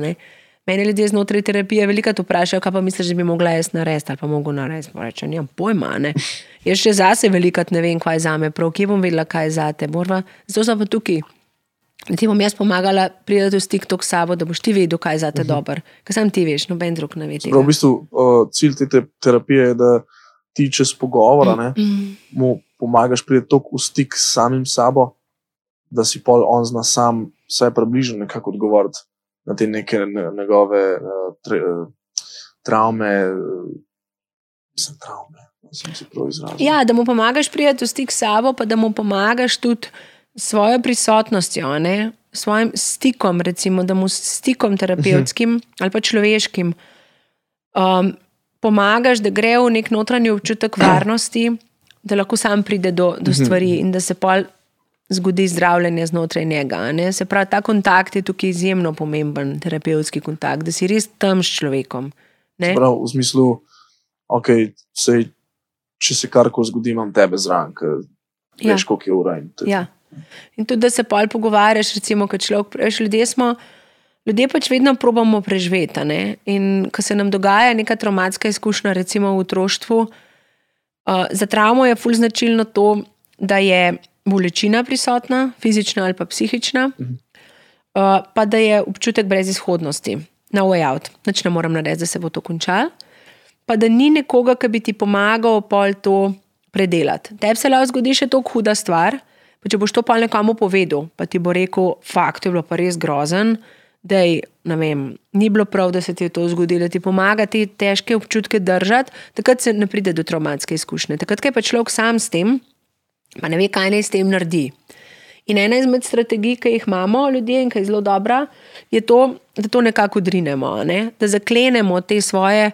Mene ljudje znotraj terapije veliko vprašajo, kaj pa misliš, da bi mogla jaz narediti ali pa mogo narediti. Rečem, nimam pojma. Ne? Jaz še zase veliko ne vem, kaj je za me, prav kje bom vedela, kaj je za te. Morva, zato sem pa tukaj. Ti bom jaz pomagala priti v stik s sabo, da boš ti vedel, kaj je za te uh mhm. -huh. dobro. Ker sam ti veš, noben drug ne ve. V bistvu, uh, cilj te terapije je, da ti čez pogovor uh -huh. mu pomagaš priti v stik s samim sabo, da si pol on zna sam vsaj približno nekako odgovoriti na te neke ne- njegove uh, tra, uh, travme, uh, mislim, travme. Sem se. Ja, da mu pomagaš priti v stik s sabo, pa da mu pomagaš tudi svojo prisotnostjo, ne? svojim stikom, recimo, da mu s stikom terapevtskim ali pa človeškim um, pomagaš, da gre v nek notranji občutek varnosti, da lahko sam pride do, do stvari in da se pol zgodi zdravljenje znotraj njega. ne. Se pravi, ta kontakt je tukaj izjemno pomemben, terapevtski kontakt, da si res tam s človekom. Prav, v smislu, okay, sej, če se karkoli zgodi, imam tebe zraven, ker Ja. veš, koliko je ura. In je Ja. In tudi, da se pol pogovarjaš, recimo, kot človek. Veš, ljudje smo, ljudje pač vedno probamo preživeti. In ko se nam dogaja neka traumatska izkušnja, recimo v otroštvu, uh, za travmo je fulj značilno to, da je bolečina prisotna, fizična ali pa psihična, uh, pa da je občutek brezizhodnosti, na way out, nič ne morem narediti, da se bo to končalo. Pa da ni nekoga, ki bi ti pomagal pol to predelati. Tebi se lahko zgodi še tako huda stvar, pa če boš to pa nekomu povedal, pa ti bo rekel, fakt je bilo pa res grozen, da je, ne vem, ni bilo prav, da se ti je to zgodilo, ti pomaga te težke občutke držati, takrat se ne pride do traumatske izkušnje. Takrat, je pa človek sam s tem, pa ne ve, kaj naj s tem naredi. In ena izmed strategij, ki jih imamo ljudje in ki je zelo dobra, je to, da to nekako drinemo, a ne? da zaklenemo te svoje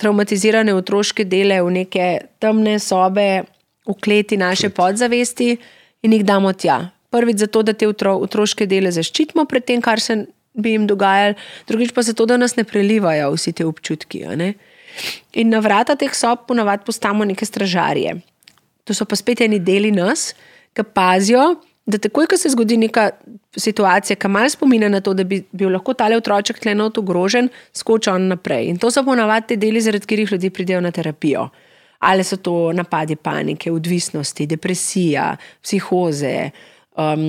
traumatizirane otroške dele v neke temne sobe, v kleti naše podzavesti in jih damo tja. Prvič zato, da te otro, otroške dele zaščitimo pred tem, kar se bi jim dogajalo, drugič pa zato, da nas ne prelivajo vsi ti občutki. ne. In na vrata teh sob ponavadi postavimo neke stražarje. To so pa spet eni deli nas, ki pazijo, da takoj, ko se zgodi neka situacija, ki malo spominja na to, da bi bil lahko tale otroček tlenot ogrožen, skoči on naprej. In to so ponavadi te deli, zaradi katerih ljudje pridejo na terapijo. Ali so to napadi panike, odvisnosti, depresija, psihoze, um,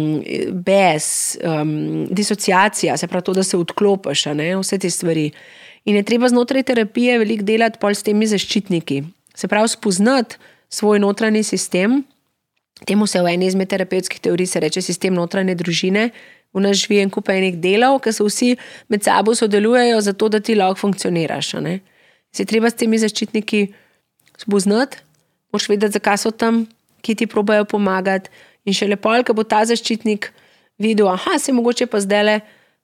bes, um, disociacija, se pravi to, da se odklopiš, vse te stvari. In je treba znotraj terapije veliko delati pol s temi zaščitniki. Se pravi, spoznati svoj notranji sistem. Temu se v eni izmed terapevtskih teorij reče sistem notranje družine. V nas živi en kup enih delov, ki se vsi med sabo sodelujejo, zato da ti lahko funkcioniraš. Se treba s temi zaščitniki spoznati, moš vedeti, zakaj so tam, ki ti probajo pomagati. In še lepo, ko bo ta zaščitnik videl, da se mogoče pa zdaj le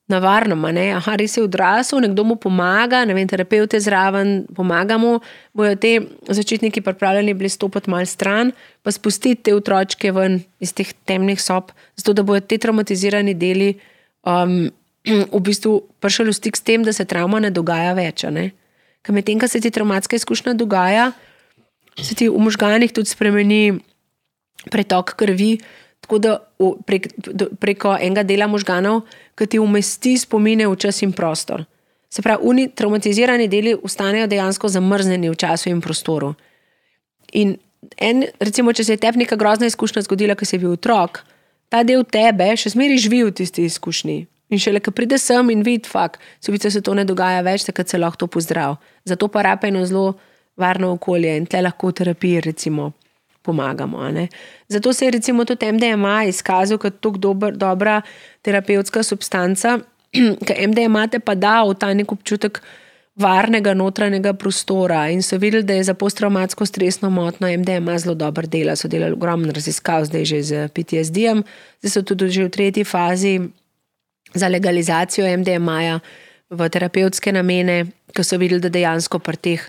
na varnem, a res je odrasel, nekdo mu pomaga, ne vem, terapeut je zraven, pomaga mu, bojo te zaščitniki pripravljeni bili stopiti mal stran, pa spustiti te otročke ven iz teh temnih sob, zato da bojo te traumatizirani deli um, v bistvu prišli v stik s tem, da se travma ne dogaja več. ne. Ker medtem, ko se ti traumatska izkušnja dogaja, se ti v možganih tudi spremeni pretok krvi, tako da prek, preko enega dela možganov, ki ti umesti spomine v čas in prostor. Se pravi, oni traumatizirani deli ostanejo dejansko zamrznjeni v času in prostoru. In en, recimo, če se je tebi neka grozna izkušnja zgodila, ko si bil otrok, ta del tebe še zmeraj živi v tisti izkušnji. In šele, ko pride sem in vidi, fakt, se to ne dogaja več, takrat se lahko to pozdrav. Zato pa rape eno zelo varno okolje in tle lahko v terapiji, recimo, pomagamo. Zato se je recimo tudi MDMA izkazal kot tako dober, dobra terapevtska substanca, ker MDMA te pa da v ta nek občutek varnega notranjega prostora in so videli, da je za posttraumatsko stresno motno MDMA zelo dober dela. So delali ogromno raziskav, zdaj že z PTSD-jem, zdaj so tudi že v tretji fazi za legalizacijo MDMA-ja v terapevtske namene, ker so videli, da dejansko pri teh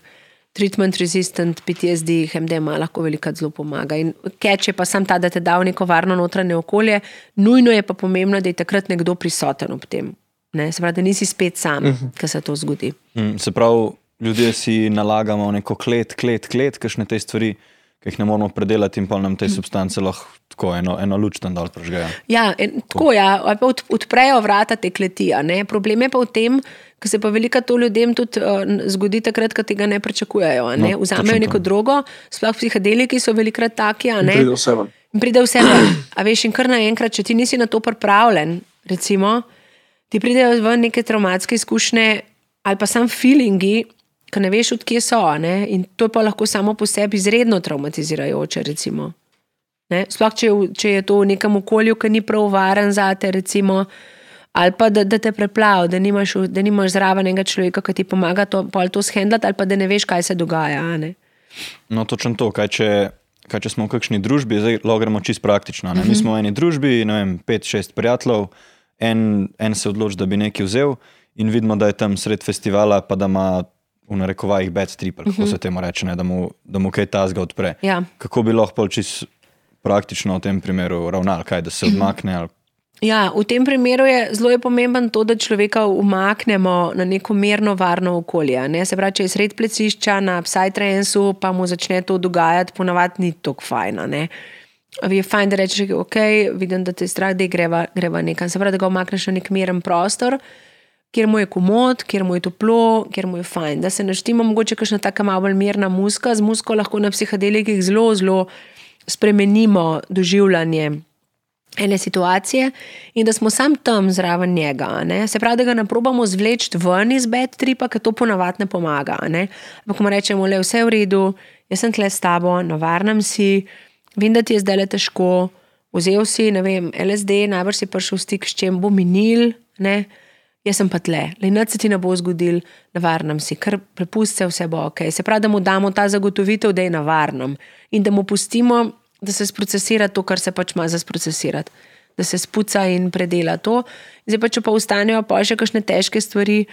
treatment resistant PTSD-jih MDMA lahko veliko zelo pomaga. In keč je pa sam ta, da te da v neko varno notranje okolje, nujno je pa pomembno, da je takrat nekdo prisoten ob tem. Ne? Se pravi, da nisi spet sam, uh -huh. ko se to zgodi. Mm, Se pravi, ljudje si nalagamo neko klet, klet, klet, kakšne te stvari, ki jih ne moramo predelati, in pa nam te substance lahko tako eno, eno luč tam dol prežgejo. Ja, in, tako ja, ali pa od- odprejo vrata te kleti. Problem je pa v tem, ker se pa veliko to ljudem tudi uh, zgodi takrat, ko tega ne pričakujejo. Ne? No, Vzamejo neko to. drogo, sploh psihedeliki so velikrat taki. Pride vse ven. Pride vse ven. A veš, in kar naenkrat, če ti nisi na to pripravljen, recimo, ti pridejo ven neke traumatske izkušnje ali pa sam feelingi, ki ne veš, odkje so. Ne? In to je pa lahko samo po sebi izredno traumatizirajoče. Recimo. Ne? Sploh, če, če je to v nekem okolju, ki ni prav varen za te, recimo, ali pa da, da te preplav, da nimaš, da nimaš zraven enega človeka, ki ti pomaga to, to shendlati, ali pa da ne veš, kaj se dogaja. No, točno to. Kaj če, kaj če smo v kakšni družbi, zdaj lahko gremo čisto praktično. Ne? Mi smo v eni družbi, ne vem, pet, šest prijateljev, en, en se odloči, da bi nekaj vzel, in vidimo, da je tam sred festivala, pa da ima v narekovajih bed strip, ali kako se temu reče, ne? da mu, da mu kaj tazga odpre. Ja. Kako bi lahko pol čisto praktično v tem primeru ravnali, kaj da se odmakne? Ali... Ja, v tem primeru je zelo je pomemben to, da človeka umaknemo na neko mirno, varno okolje. Ne? Se pravi, če je sred plesišča na Psytransu, pa mu začne to dogajati, ponavadi ni tako fajn. a ne. Je fajn, da rečeš, ok, vidim, da te je strah, da greva, greva nekam. Se pravi, da ga umakneš na nek miren prostor, kjer mu je komod, kjer mu je toplo, kjer mu je fajn. Da se naštima mogoče kakšna taka malo bolj mirna muska, z musko lahko na psihadelikih zelo, zelo spremenimo doživljanje ene situacije in da smo sam tam zraven njega. Ne? Se pravi, da ga ne probamo zvleči ven iz bed tripa, ker to ponavadi ne pomaga. Ampak mu rečemo, le vse je v redu, jaz sem tle s tabo, navarnam si, vem, da ti je zdaj le težko, vzel si, ne vem, LSD, najbrž si prišel v stik s čem bo minil, ne? Jaz sem pa tle, le noč se ti ne bo zgodil, navarnam si, kar prepusti se, vse bo ok. Se pravi, da mu damo ta zagotovitev, da je navarnem in da mu pustimo, da se sprocesira to, kar se pač ima za sprocesirati, da se spuca in predela to. Zdaj pa, če pa ustanejo pa še kakšne težke stvari,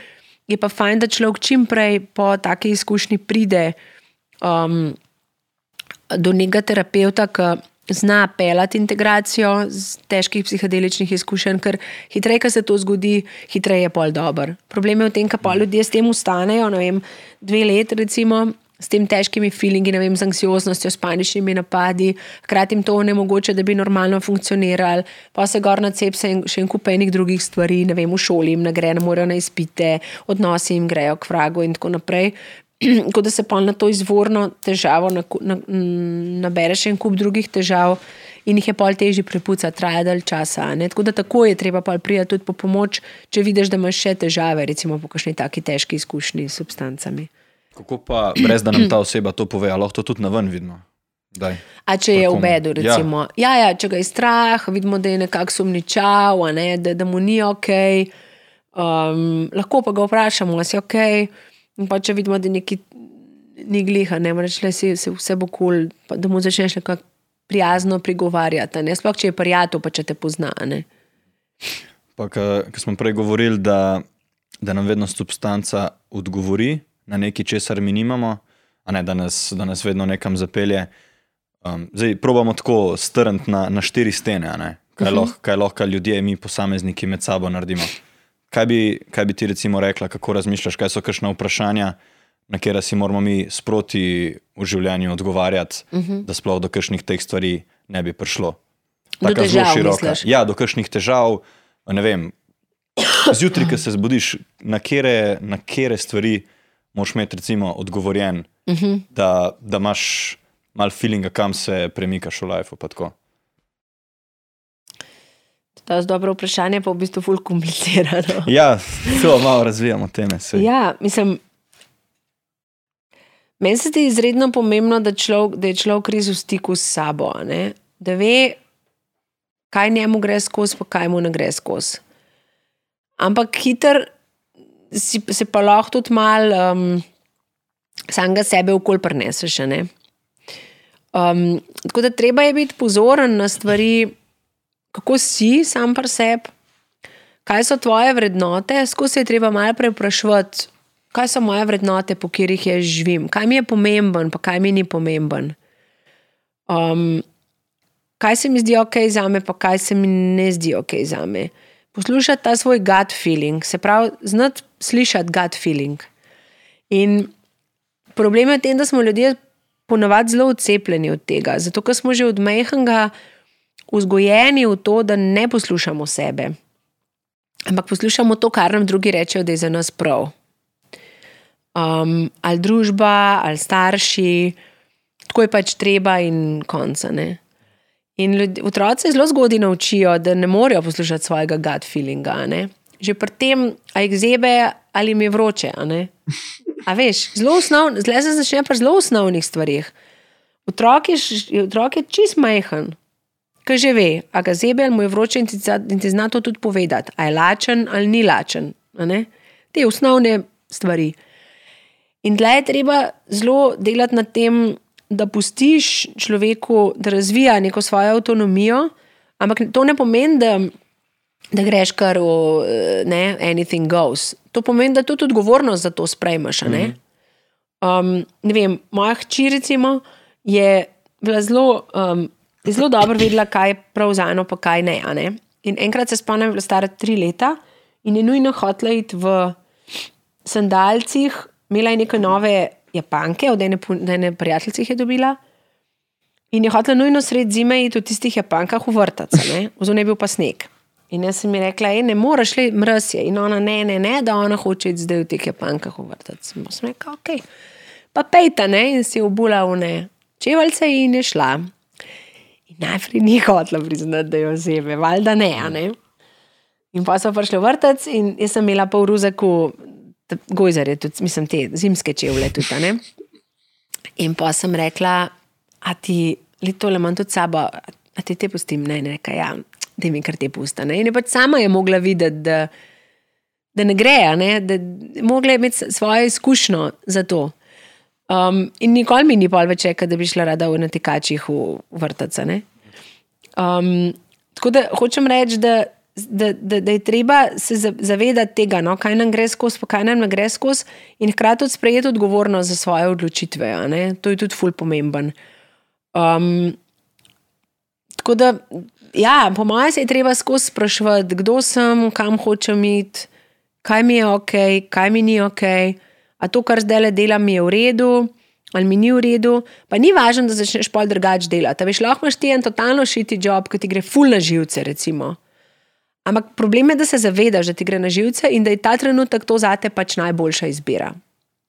je pa fajn, da človek čim prej po taki izkušnji pride um, do nekega terapeuta, ki zna pelati integracijo z težkih psihedeličnih izkušenj, ker hitreje, ko se to zgodi, hitreje je pol dober. Problem je v tem, da ljudje s tem ustanejo, ne vem, dve leti recimo. S tem težkimi feelingi, ne vem, z anksioznostjo, s paničnimi napadi, hkrati jim to onemogoča, da bi normalno funkcionirali, pa se gor na cep se en- še en kup enih drugih stvari, ne vem, v šoli jim ne gre, ne morejo na izpite, odnosi jim grejo k vragu in tako naprej. Kot da se pa na to izvorno težavo na- n- nabere še en kup drugih težav in jih je pol težje prepucati, traja dalj časa. Ne? Tako da tako je treba pa priti tudi po pomoč, če vidiš, da imaš še težave, recimo po kakšni taki težki izkušnji s substancami. Kako pa, brez da nam ta oseba to pove, lahko to tudi na ven vidimo? Daj. A če je v bedu, ja. recimo. Ja. Ja, ja, če ga je strah, vidimo, da je nekako sumničav, ne, da, da mu ni ok. Um, lahko pa ga vprašamo, ali si ok. In pa če vidimo, da neki ni gliha, ne moreš le si, si vse bo kul, cool, da mu začneš nekako prijazno prigovarjati. a Ne? Sploh če je prijatelj, pa če te pozna. a Ne? Pa, ki smo prej govorili, da, da nam vedno substanca odgovori na nekaj, česar mi nimamo, a ne da nas, da nas vedno nekam zapelje. Um, zdaj, probamo tako strniti na, na štiri stene, kaj, uh -huh. lahko, kaj lahko ljudje, mi posamezniki med sabo naredimo. Kaj bi, kaj bi ti recimo rekla, kako razmišljaš, kaj so kakšna vprašanja, na katera si moramo mi sproti v življenju odgovarjati, uh -huh. da sploh do kakšnih teh stvari ne bi prišlo. Do Taka zelo težav, široka. misliš? Ja, do kakšnih težav. Ne vem, zjutraj, ko se zbudiš, na kere, na kere stvari moš imeti, recimo, odgovorjen, uh Mhm. -huh. da, da imaš mal feeling, kam se premikaš v lifeu. To je dobro vprašanje, pa v bistvu ful komplicirano. Ja, to malo razvijamo teme. saj. Ja, mislim. Meni se zdi izredno pomembno, da, človek, da je človek res v stiku s sabo, ne? da ve, kaj njemu gre skozi, pa kaj mu ne gre skozi. Ampak hiter si, se pa lahko tudi mal um, samega sebe okol preneseš. a ne. Um, tako da treba je biti pozoren na stvari, kako si sam pri sebi, kaj so tvoje vrednote, skozi je treba malo preprašovati, kaj so moje vrednote, po katerih jaz živim, kaj mi je pomemben, pa kaj mi ni pomemben. Um, kaj se mi zdi ok za me, pa kaj se mi ne zdi ok za me. Poslušati ta svoj gut feeling, se pravi, znati slišati gut feeling. In problem je v tem, da smo ljudje ponavadi zelo odcepljeni od tega, zato ker smo že od mehanga vzgojeni v to, da ne poslušamo sebe, ampak poslušamo to, kar nam drugi rečejo, da je za nas prav. Um, ali družba, ali starši, tako je pač treba, in konca. Ne? In ljudje, otroci zelo zgodaj naučijo, da ne morejo poslušati svojega gut feelinga. ne. Že pri tem, a jih zebe ali mi vroče. A, ne? a veš, zelo osnovno, zdaj se začne pri zelo osnovnih stvarih. Otrok je, otrok je čist majhen. Ki že ve, a ga zebe ali mu je vroče in ti, in ti zna to tudi povedati, a je lačen ali ni lačen. Te osnovne stvari. In tle je treba zelo delati na tem, da pustiš človeku, da razvija neko svojo avtonomijo, ampak to ne pomeni, da, da greš kar v eh, ne, anything goes. To pomeni, da tudi odgovornost za to sprejmeš. ne. Um, ne vem, moja hči recimo je bila zelo, um, zelo dobro vedela, kaj je prav za eno, pa kaj ne, ne. In enkrat se spomnim, da bila stara tri leta in je nujno hotela iti v sandalcih, imela je neke nove japanke, od ene, ene prijateljice je dobila. In je hotela nujno sred zime iti v tistih japankah v vrtec, oziroma je bil pa sneg. In jaz sem ji rekla, "Ej, ne moreš, le mraz je. In ona, ne, ne, ne, da ona hoče iti zdaj v teh japankah v vrtec. In sem rekla, ok. Pa pejta, ne, in si obula v ne čevalce in je šla. In najprej ni hotela priznati, da jo zebe, valjda ne, ne. In pa so prišli v vrtec in jaz sem imela v ruzaku t- gojzarje, tudi, mislim, te zimske čevlje tudi, ne. In pa sem rekla, a ti le tole imam tudi sabo, a ti te pustim, ne, ne, reka, ja, da mi kar te pusta. Ne? In je pač sama je mogla videti, da, da ne gre, ne? da je mogla imeti svojo izkušnjo za to. Um, in nikoli mi ni pol več rekel, da bi šla rada v natikačih v ne. Um, tako da hočem reči, da, da, da, da je treba se za- zavedati tega, no, kaj nam gre skozi, pa kaj nam ne gre skozi, in hkrati tudi sprejeti odgovornost za svoje odločitve. To je tudi ful pomemben. Um, tako da, ja, po mojem, se je treba skozi sprašovati, kdo sem, kam hočem iti, kaj mi je ok, kaj mi ni ok, a to, kar zdaj le delam, je v redu. Ali mi ni v redu, pa ni važno, da začneš pol drugače delati. Veš, lahko imaš ti en totalno šiti job, ki ti gre ful na živce. Recimo. Ampak problem je, da se zavedaš, da ti gre na živce in da je ta trenutek to zate pač najboljša izbira.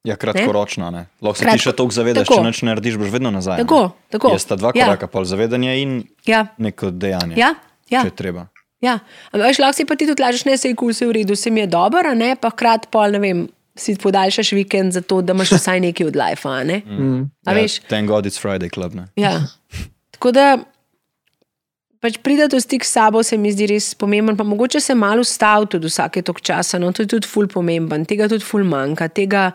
Ja, kratkoročna. Ne? Lahko se Kratko- ti še toliko zavedaš, tako. če nič ne narediš, boš vedno nazaj. Tako, ne. tako. Je sta dva Ja. koraka, pol zavedanje in Ja, neko dejanje. ja, ja. Če je treba. Ja, ampak lahko si pa ti tudi lažeš, ne se je kul, se je v redu, se mi je dobro, ne pa hkrati pol, ne vem, si podaljšaš vikend za to, da imaš vsaj nekaj od life, ne. Mm. A Ja, veš? Thank God it's Friday club. Ne? Ja. Tako da pač prideti v stik s sabo se mi zdi res pomemben, pa mogoče se malo ustavi tudi vsake tok časa, no to je tudi ful pomemben, tega tudi ful manjka, tega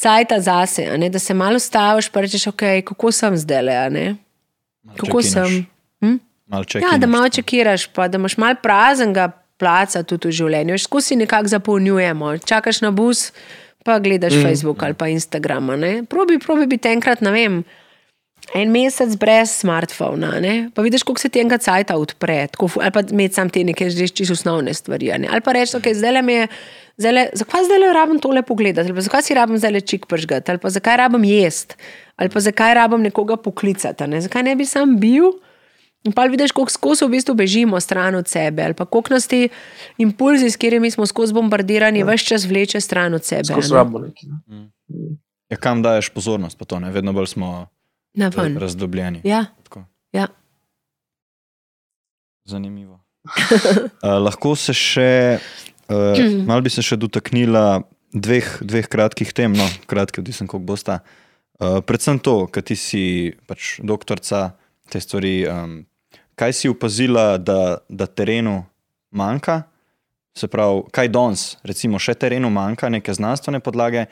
cajta zase, ne, da se malo ustaviš pa rečeš, ok, kako sem zdaj le, kako čekinaš. sem. Hm? Malo Ja, da malo čekinaš. čekiraš, pa da imaš malo praznega placa tudi v življenju. Skozi nekako zapolnjujemo. Čakaš na bus, pa gledaš mm. Facebook ali pa Instagram. ne. Probi, probi biti enkrat, ne vem, en mesec brez smartphona. Ne? Pa vidiš, koliko se ti enkrat cajta odpre. Tako, ali pa imeti sam te neke že čisto osnovne stvari. ne. Ali pa reči, ok, zdaj le mi je. Zdajle, zakaj zdaj le rabim tole pogledati, ali pa zakaj si rabim zdaj le čik pržgati, ali pa zakaj rabim jesti, ali pa zakaj rabim nekoga poklicati, ne? zakaj ne bi sam bil. In pa vidiš, koliko skozi v bistvu bežimo stran od sebe, ali pa koliko nas ti impulzi, s katerimi smo skozi bombardirani, vse čas vleče stran od sebe. Skozi ne. rabo neki. ne. Ja, kam daješ pozornost, pa to ne, vedno bolj smo ven. razdobljeni. Ja, Tako. ja. Zanimivo. Uh, lahko se še, uh, malo bi se še dotaknila dveh, dveh kratkih tem, no, kratki, odvisno, koliko bosta. Uh, predvsem to, kaj ti si pač doktorica te stvari. Um, kaj si opazila, da, da terenu manjka? Se pravi, kaj danes, recimo, še terenu manjka, neke znanstvene podlage,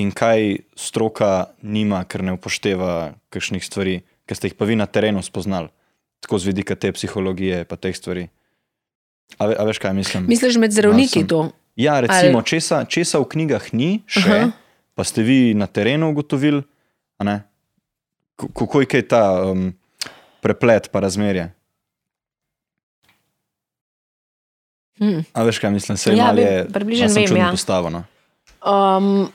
in kaj stroka nima, ker ne upošteva kakšnih stvari, ki ste jih pa vi na terenu spoznali, tako z vidika te psihologije, pa teh stvari. A, ve, a veš, kaj mislim? Misliš med zdravniki to? Ja, recimo, Ali- česa, česa v knjigah ni, še, Aha. pa ste vi na terenu ugotovili, kako je ta um, preplet, pa razmerje. Hm. A veš, kaj mislim, se Ja, je približno vem, ja. postavljeno. Um,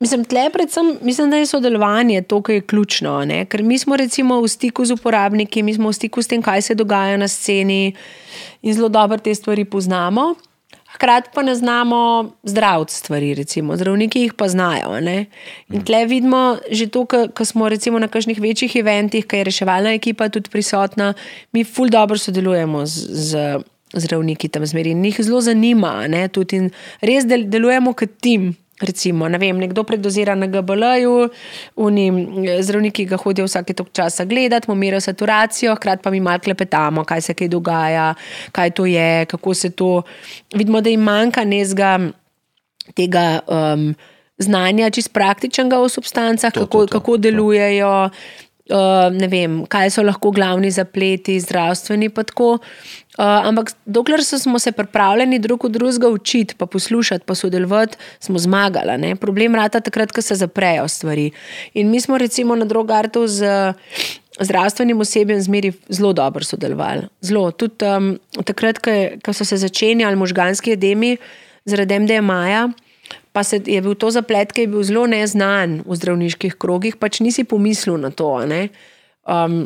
mislim, tle predvsem mislim, da je sodelovanje to, kar je ključno. Ne? Ker mi smo recimo v stiku z uporabniki, mi smo v stiku s tem, kaj se dogaja na sceni in zelo dobro te stvari poznamo. Hkrati pa ne znamo zdraviti stvari, recimo. zdravniki jih pa znajo. ne. In tle vidimo že to, ko smo recimo na kakšnih večjih eventih, ki je reševalna ekipa tudi prisotna, mi ful dobro sodelujemo z. z zdravniki tam zmeri in jih zelo zanima. ne, tudi Res del, delujemo kot tim. Recimo, ne vem, nekdo predozira na GBL-ju, oni eh, zdravniki ga hodijo vsake tok časa gledati, mu merijo saturacijo, hkrati pa mi malo klepetamo, kaj se kaj dogaja, kaj to je, kako se to. Vidimo, da jim manjka nezga tega um, znanja, čist praktičnega o substancah, To, kako, to, to, kako to. delujejo. Uh, ne vem, kaj so lahko glavni zapleti, zdravstveni. pa tako. Uh, ampak dokler so, smo se pripravljeni drug od drugega učiti, pa poslušati, pa sodelovati, smo zmagali. Ne? Problem rata takrat, ko se zaprejo stvari. In mi smo recimo na Drogartu z zdravstvenim osebjem zmeri zelo dobro sodelovali. Zelo. Tudi um, takrat, ko, so se začenjali možganski edemi zaradi MDMA-ja. Pa se je bil to zaplet, ki je bil zelo neznan v zdravniških krogih, pač nisi pomislil na to. ne. Um,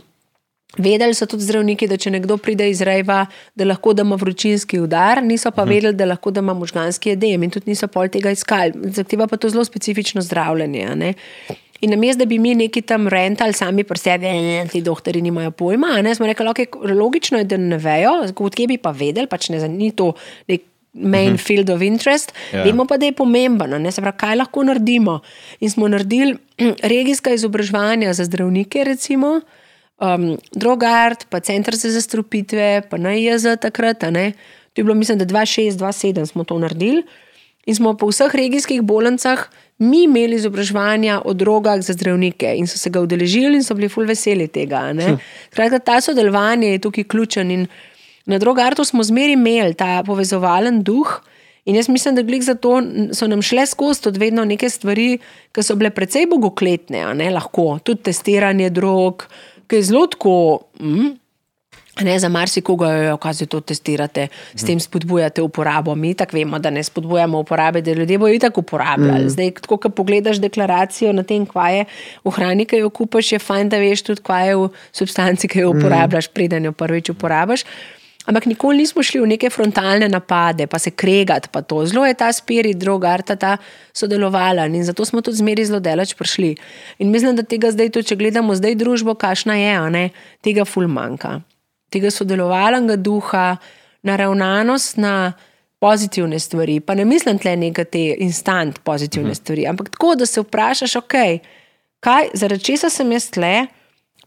vedeli so tudi zdravniki, da če nekdo pride iz rejva, da lahko da ima vročinski udar, niso pa vedeli, da lahko da ima možganski edem in tudi niso pol tega iskali. Zahteva pa to zelo specifično zdravljenje. ne. In namesto, da bi mi neki tam rentali sami pri sebi, "Eh, ti doktori nimajo pojma, ne, smo rekli, okay, logično je, da ne vejo, odkje bi pa vedeli, pač ne, ni to nek main uh -huh. field of interest, Ja. yeah. vemo pa, da je pomemben, a ne, se pravi, kaj lahko naredimo. In smo naredili regijska izobraževanja za zdravnike, recimo, um, Drogart, pa Center za zastrupitve, pa NIJZ takrat. To je bilo, mislim, da 2006-2007 smo to naredili. In smo po vseh regijskih bolnicah mi imeli izobraževanja o drogah za zdravnike in so se ga udeležili in so bili ful veseli tega. a ne. Skratka, ta sodelovanje je tukaj ključen in na drogartu smo zmeri imeli ta povezovalen duh. In jaz mislim, da glih zato so nam šle skozi tudi vedno neke stvari, ki so bile precej bogokletne, ne lahko, tudi testiranje drog, ki je zelo tako. Mm, Ne, za marsikoga je, kaj se to testirate, s tem spodbujate uporabo. Mi tako vemo, da ne spodbujamo uporabe, da ljudje bodo itak uporabljali. Mm. Zdaj, ko pogledaš deklaracijo na tem, kaj je v hrani, ki jo kupaš, je fajn, da veš tudi, kaj je v substanci, ki jo uporabljaš, mm. preden jo prvič uporabiš. Ampak nikoli nismo šli v neke frontalne napade, pa se kregati. Pa to. zelo je ta spirit, druga arta, ta sodelovala in zato smo tudi zmeri zelo delač prišli. In mislim, da tega zdaj, tudi, če gledamo zdaj družbo, kašna je, ne, tega ful manjka. Tega sodelovalnega duha, naravnanost na pozitivne stvari. Pa ne mislim tle nekaj te instant pozitivne mhm. stvari, ampak tako, da se vprašaš, ok, kaj, zaradi česa sem jaz tle,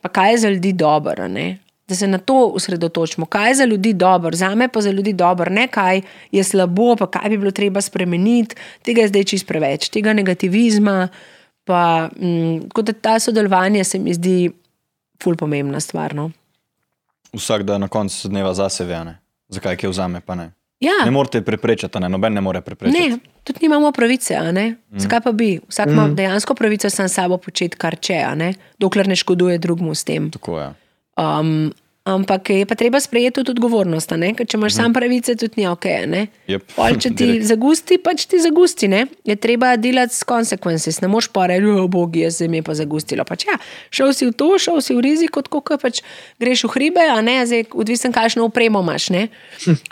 pa kaj je za ljudi dobro. ne. Da se na to osredotočimo, kaj je za ljudi dobro, za me pa za ljudi dobro, ne kaj je slabo, pa kaj bi bilo treba spremeniti. Tega je zdaj čist preveč, tega negativizma. Pa, mm, tako da ta sodelovanje se mi zdi ful pomembna stvar. No. Vsak da na koncu dneva zase ve, ne? zakaj kje vzame, pa ne. Ja, Ne morete preprečati, a ne, noben ne more preprečati. ne, tudi nimamo pravice. ne. Zakaj pa bi? Vsak ima dejansko pravico sam sabo početi, kar če, ne? dokler ne škoduje drugmu s tem. Tako je. Um, ampak je pa treba sprejeti tudi odgovornost. Ker če imaš sam pravice, tudi ni ok. Jep, Pol, če ti zagusti, pač ti zagusti. Ne? Je treba delati s consequences. Ne moš pa reči, o bogi, jaz se mi je pa zagustilo. Pač, ja, šel si v to, šel si v rizik, kot ko pač greš v hribe, a ne, zdaj odvisen, kakšno opremo imaš. Ne?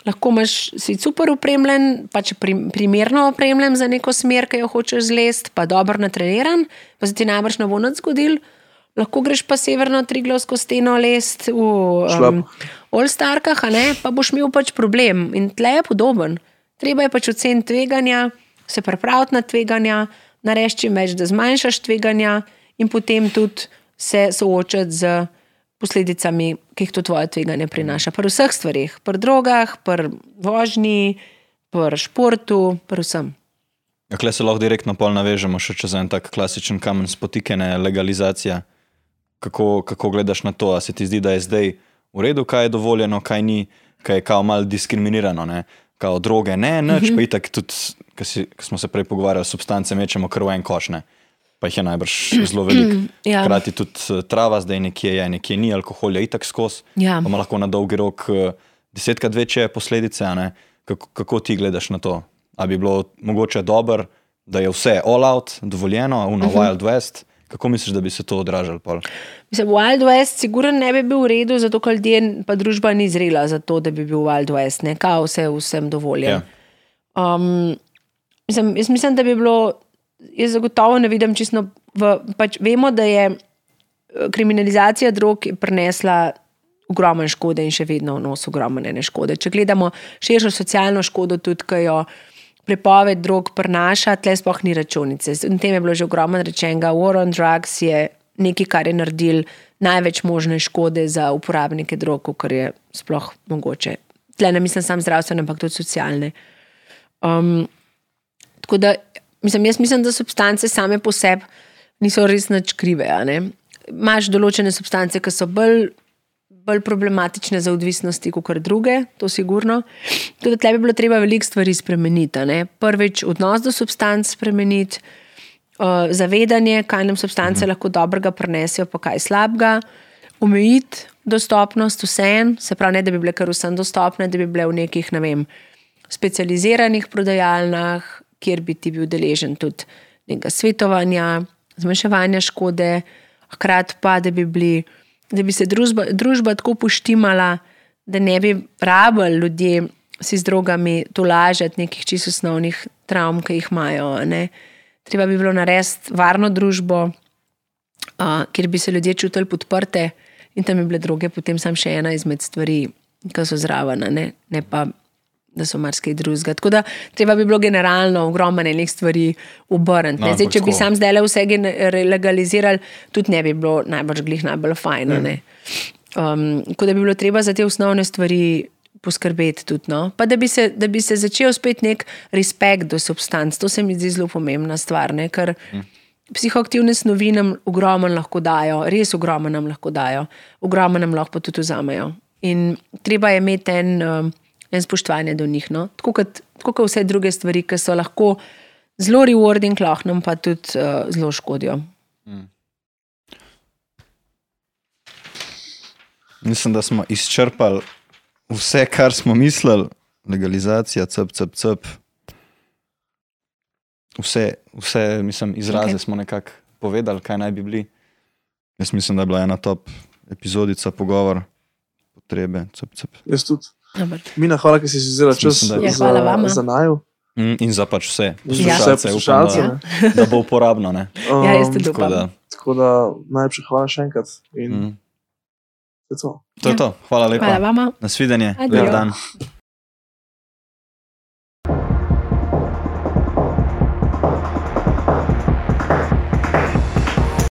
Lahko imaš, si super opremljen, pač prim, primerno opremljen za neko smer, ki jo hočeš zlest, pa dobro natreniran, pa se ti najbrž ne bo nič zgodil. Lahko greš pa severno Triglavsko steno lest v um, Olstarkah, pa boš imel pač problem. In tle je podoben. Treba je pač oceniti tveganja, se pripraviti na tveganja, narediti čim več, da zmanjšaš tveganja, in potem tudi se soočati z posledicami, ki jih to tvoje tveganje prinaša. Pri vseh stvarih, pri drogah, pri vožnji, pri športu, pri vsem. Ja, Kle se lahko direktno navežemo še čez en tak klasičen kamen spotikene, legalizacija. Kako, kako gledaš na to, a se ti zdi, da je zdaj v redu, kaj je dovoljeno, kaj ni, kaj je kao malo diskriminirano, ne? kao droge, ne, nič, pa itak tudi, ko smo se prej pogovarjali, substance mečemo kar v en koš, ne. pa jih je najbrž zelo veliko. Ja. Hkrati tudi eh, trava zdaj nekje je, nekje ni, alkohol je itak skos, Ja. pa ima lahko na dolgi rok eh, desetkrat večje posledice. Kako, kako ti gledaš na to? A bi bilo mogoče dobro, da je vse all out, dovoljeno, uno uh -huh. Wild West? Kako misliš, da bi se to odražalo? Mislim, Wild West, sigurno ne bi bil v redu, zato ker ljudje, pa družba ni zrela za to, da bi bil Wild West, ne, kao vse vsem dovoljen. Ja. Um, mislim, jaz mislim, da bi bilo, jaz zagotovo ne vidim čisto. V, pač vemo, da je eh, kriminalizacija drog prinesla ogromno škode in še vedno nosi ogromno ene škode. Če gledamo širšo socialno škodo, tudi ki jo prepoved drog prinaša, tle sploh ni računice. O tem je bilo že ogromno rečenega. War on drugs je nekaj, kar je naredil največ možne škode za uporabnike drog, kar je sploh mogoče. Tle ne mislim samo zdravstvene, ampak tudi socialne. Um, tako da, mislim, jaz mislim, da substance same po sebi niso res nič krive. Imaš določene substance, ki so bolj, bolj problematične za odvisnosti kot druge, to sigurno. Tudi tle bi bilo treba veliko stvari spremeniti. ne. Prvič, odnos do substanc spremeniti, uh, zavedanje, kaj nam substance lahko dobrega prinesejo, pa kaj slabega, omejiti dostopnost vsem, se pravi, ne da bi bile kar vsem dostopne, da bi bile v nekih, ne vem, specializiranih prodajalnah, kjer bi ti bil deležen tudi nekega svetovanja, zmanjševanja škode, hkrati pa, da bi, bili, da bi se družba, družba tako poštimala, da ne bi rabili ljudje si z drogami tolažiti nekih čisto osnovnih travm, ki jih imajo. ne. Treba bi bilo narediti varno družbo, uh, kjer bi se ljudje čutili podprte in tam bi bile droge potem samo še ena izmed stvari, ki so zraven, ne, ne pa da so marsikaj drugega. Tako da treba bi bilo generalno ogromno enih stvari obrniti. No, Zdaj, če bi sam zdaj le vse legalizirali, tudi ne bi bilo najbolj glih najbolj fajn. a ne. Um, tako da bi bilo treba za te osnovne stvari poskrbeti tudi. No? Pa da bi, se, da bi se začel spet nek respekt do substanc, to se mi zdi zelo pomembna stvar. Ne? Ker psihoaktivne snovi nam ogromno lahko dajo, res ogromno nam lahko dajo, ogromno nam lahko tudi vzamejo. In treba je imeti en, um, en spoštovanje do njih. No? Tako, kot, tako kot vse druge stvari, ki so lahko zelo rewarding, lahko nam pa tudi uh, zelo škodijo. Mislim, da smo izčrpali vse, kar smo mislili, legalizacija, cep, cep, cep. Vse, vse mislim, izraze okay. smo nekako povedali, kaj naj bi bili. Jaz mislim, da je bila ena top epizodica, pogovor, potrebe, cep, cep. Jaz tudi. Mina, hvala, ker si si vzela čas Mislim, Ja, hvala vama. za, za naju. Mm, In za pač vse, Ja. poslušalce, upam, poslušalce, da, da bo uporabno. Ne? Ja, jaz Um, tudi Tako upam. da, Tako da najlepša hvala še enkrat. In mm. to je to. To je to. Hvala lepa. Hvala vama. Nasvidenje, lep dan.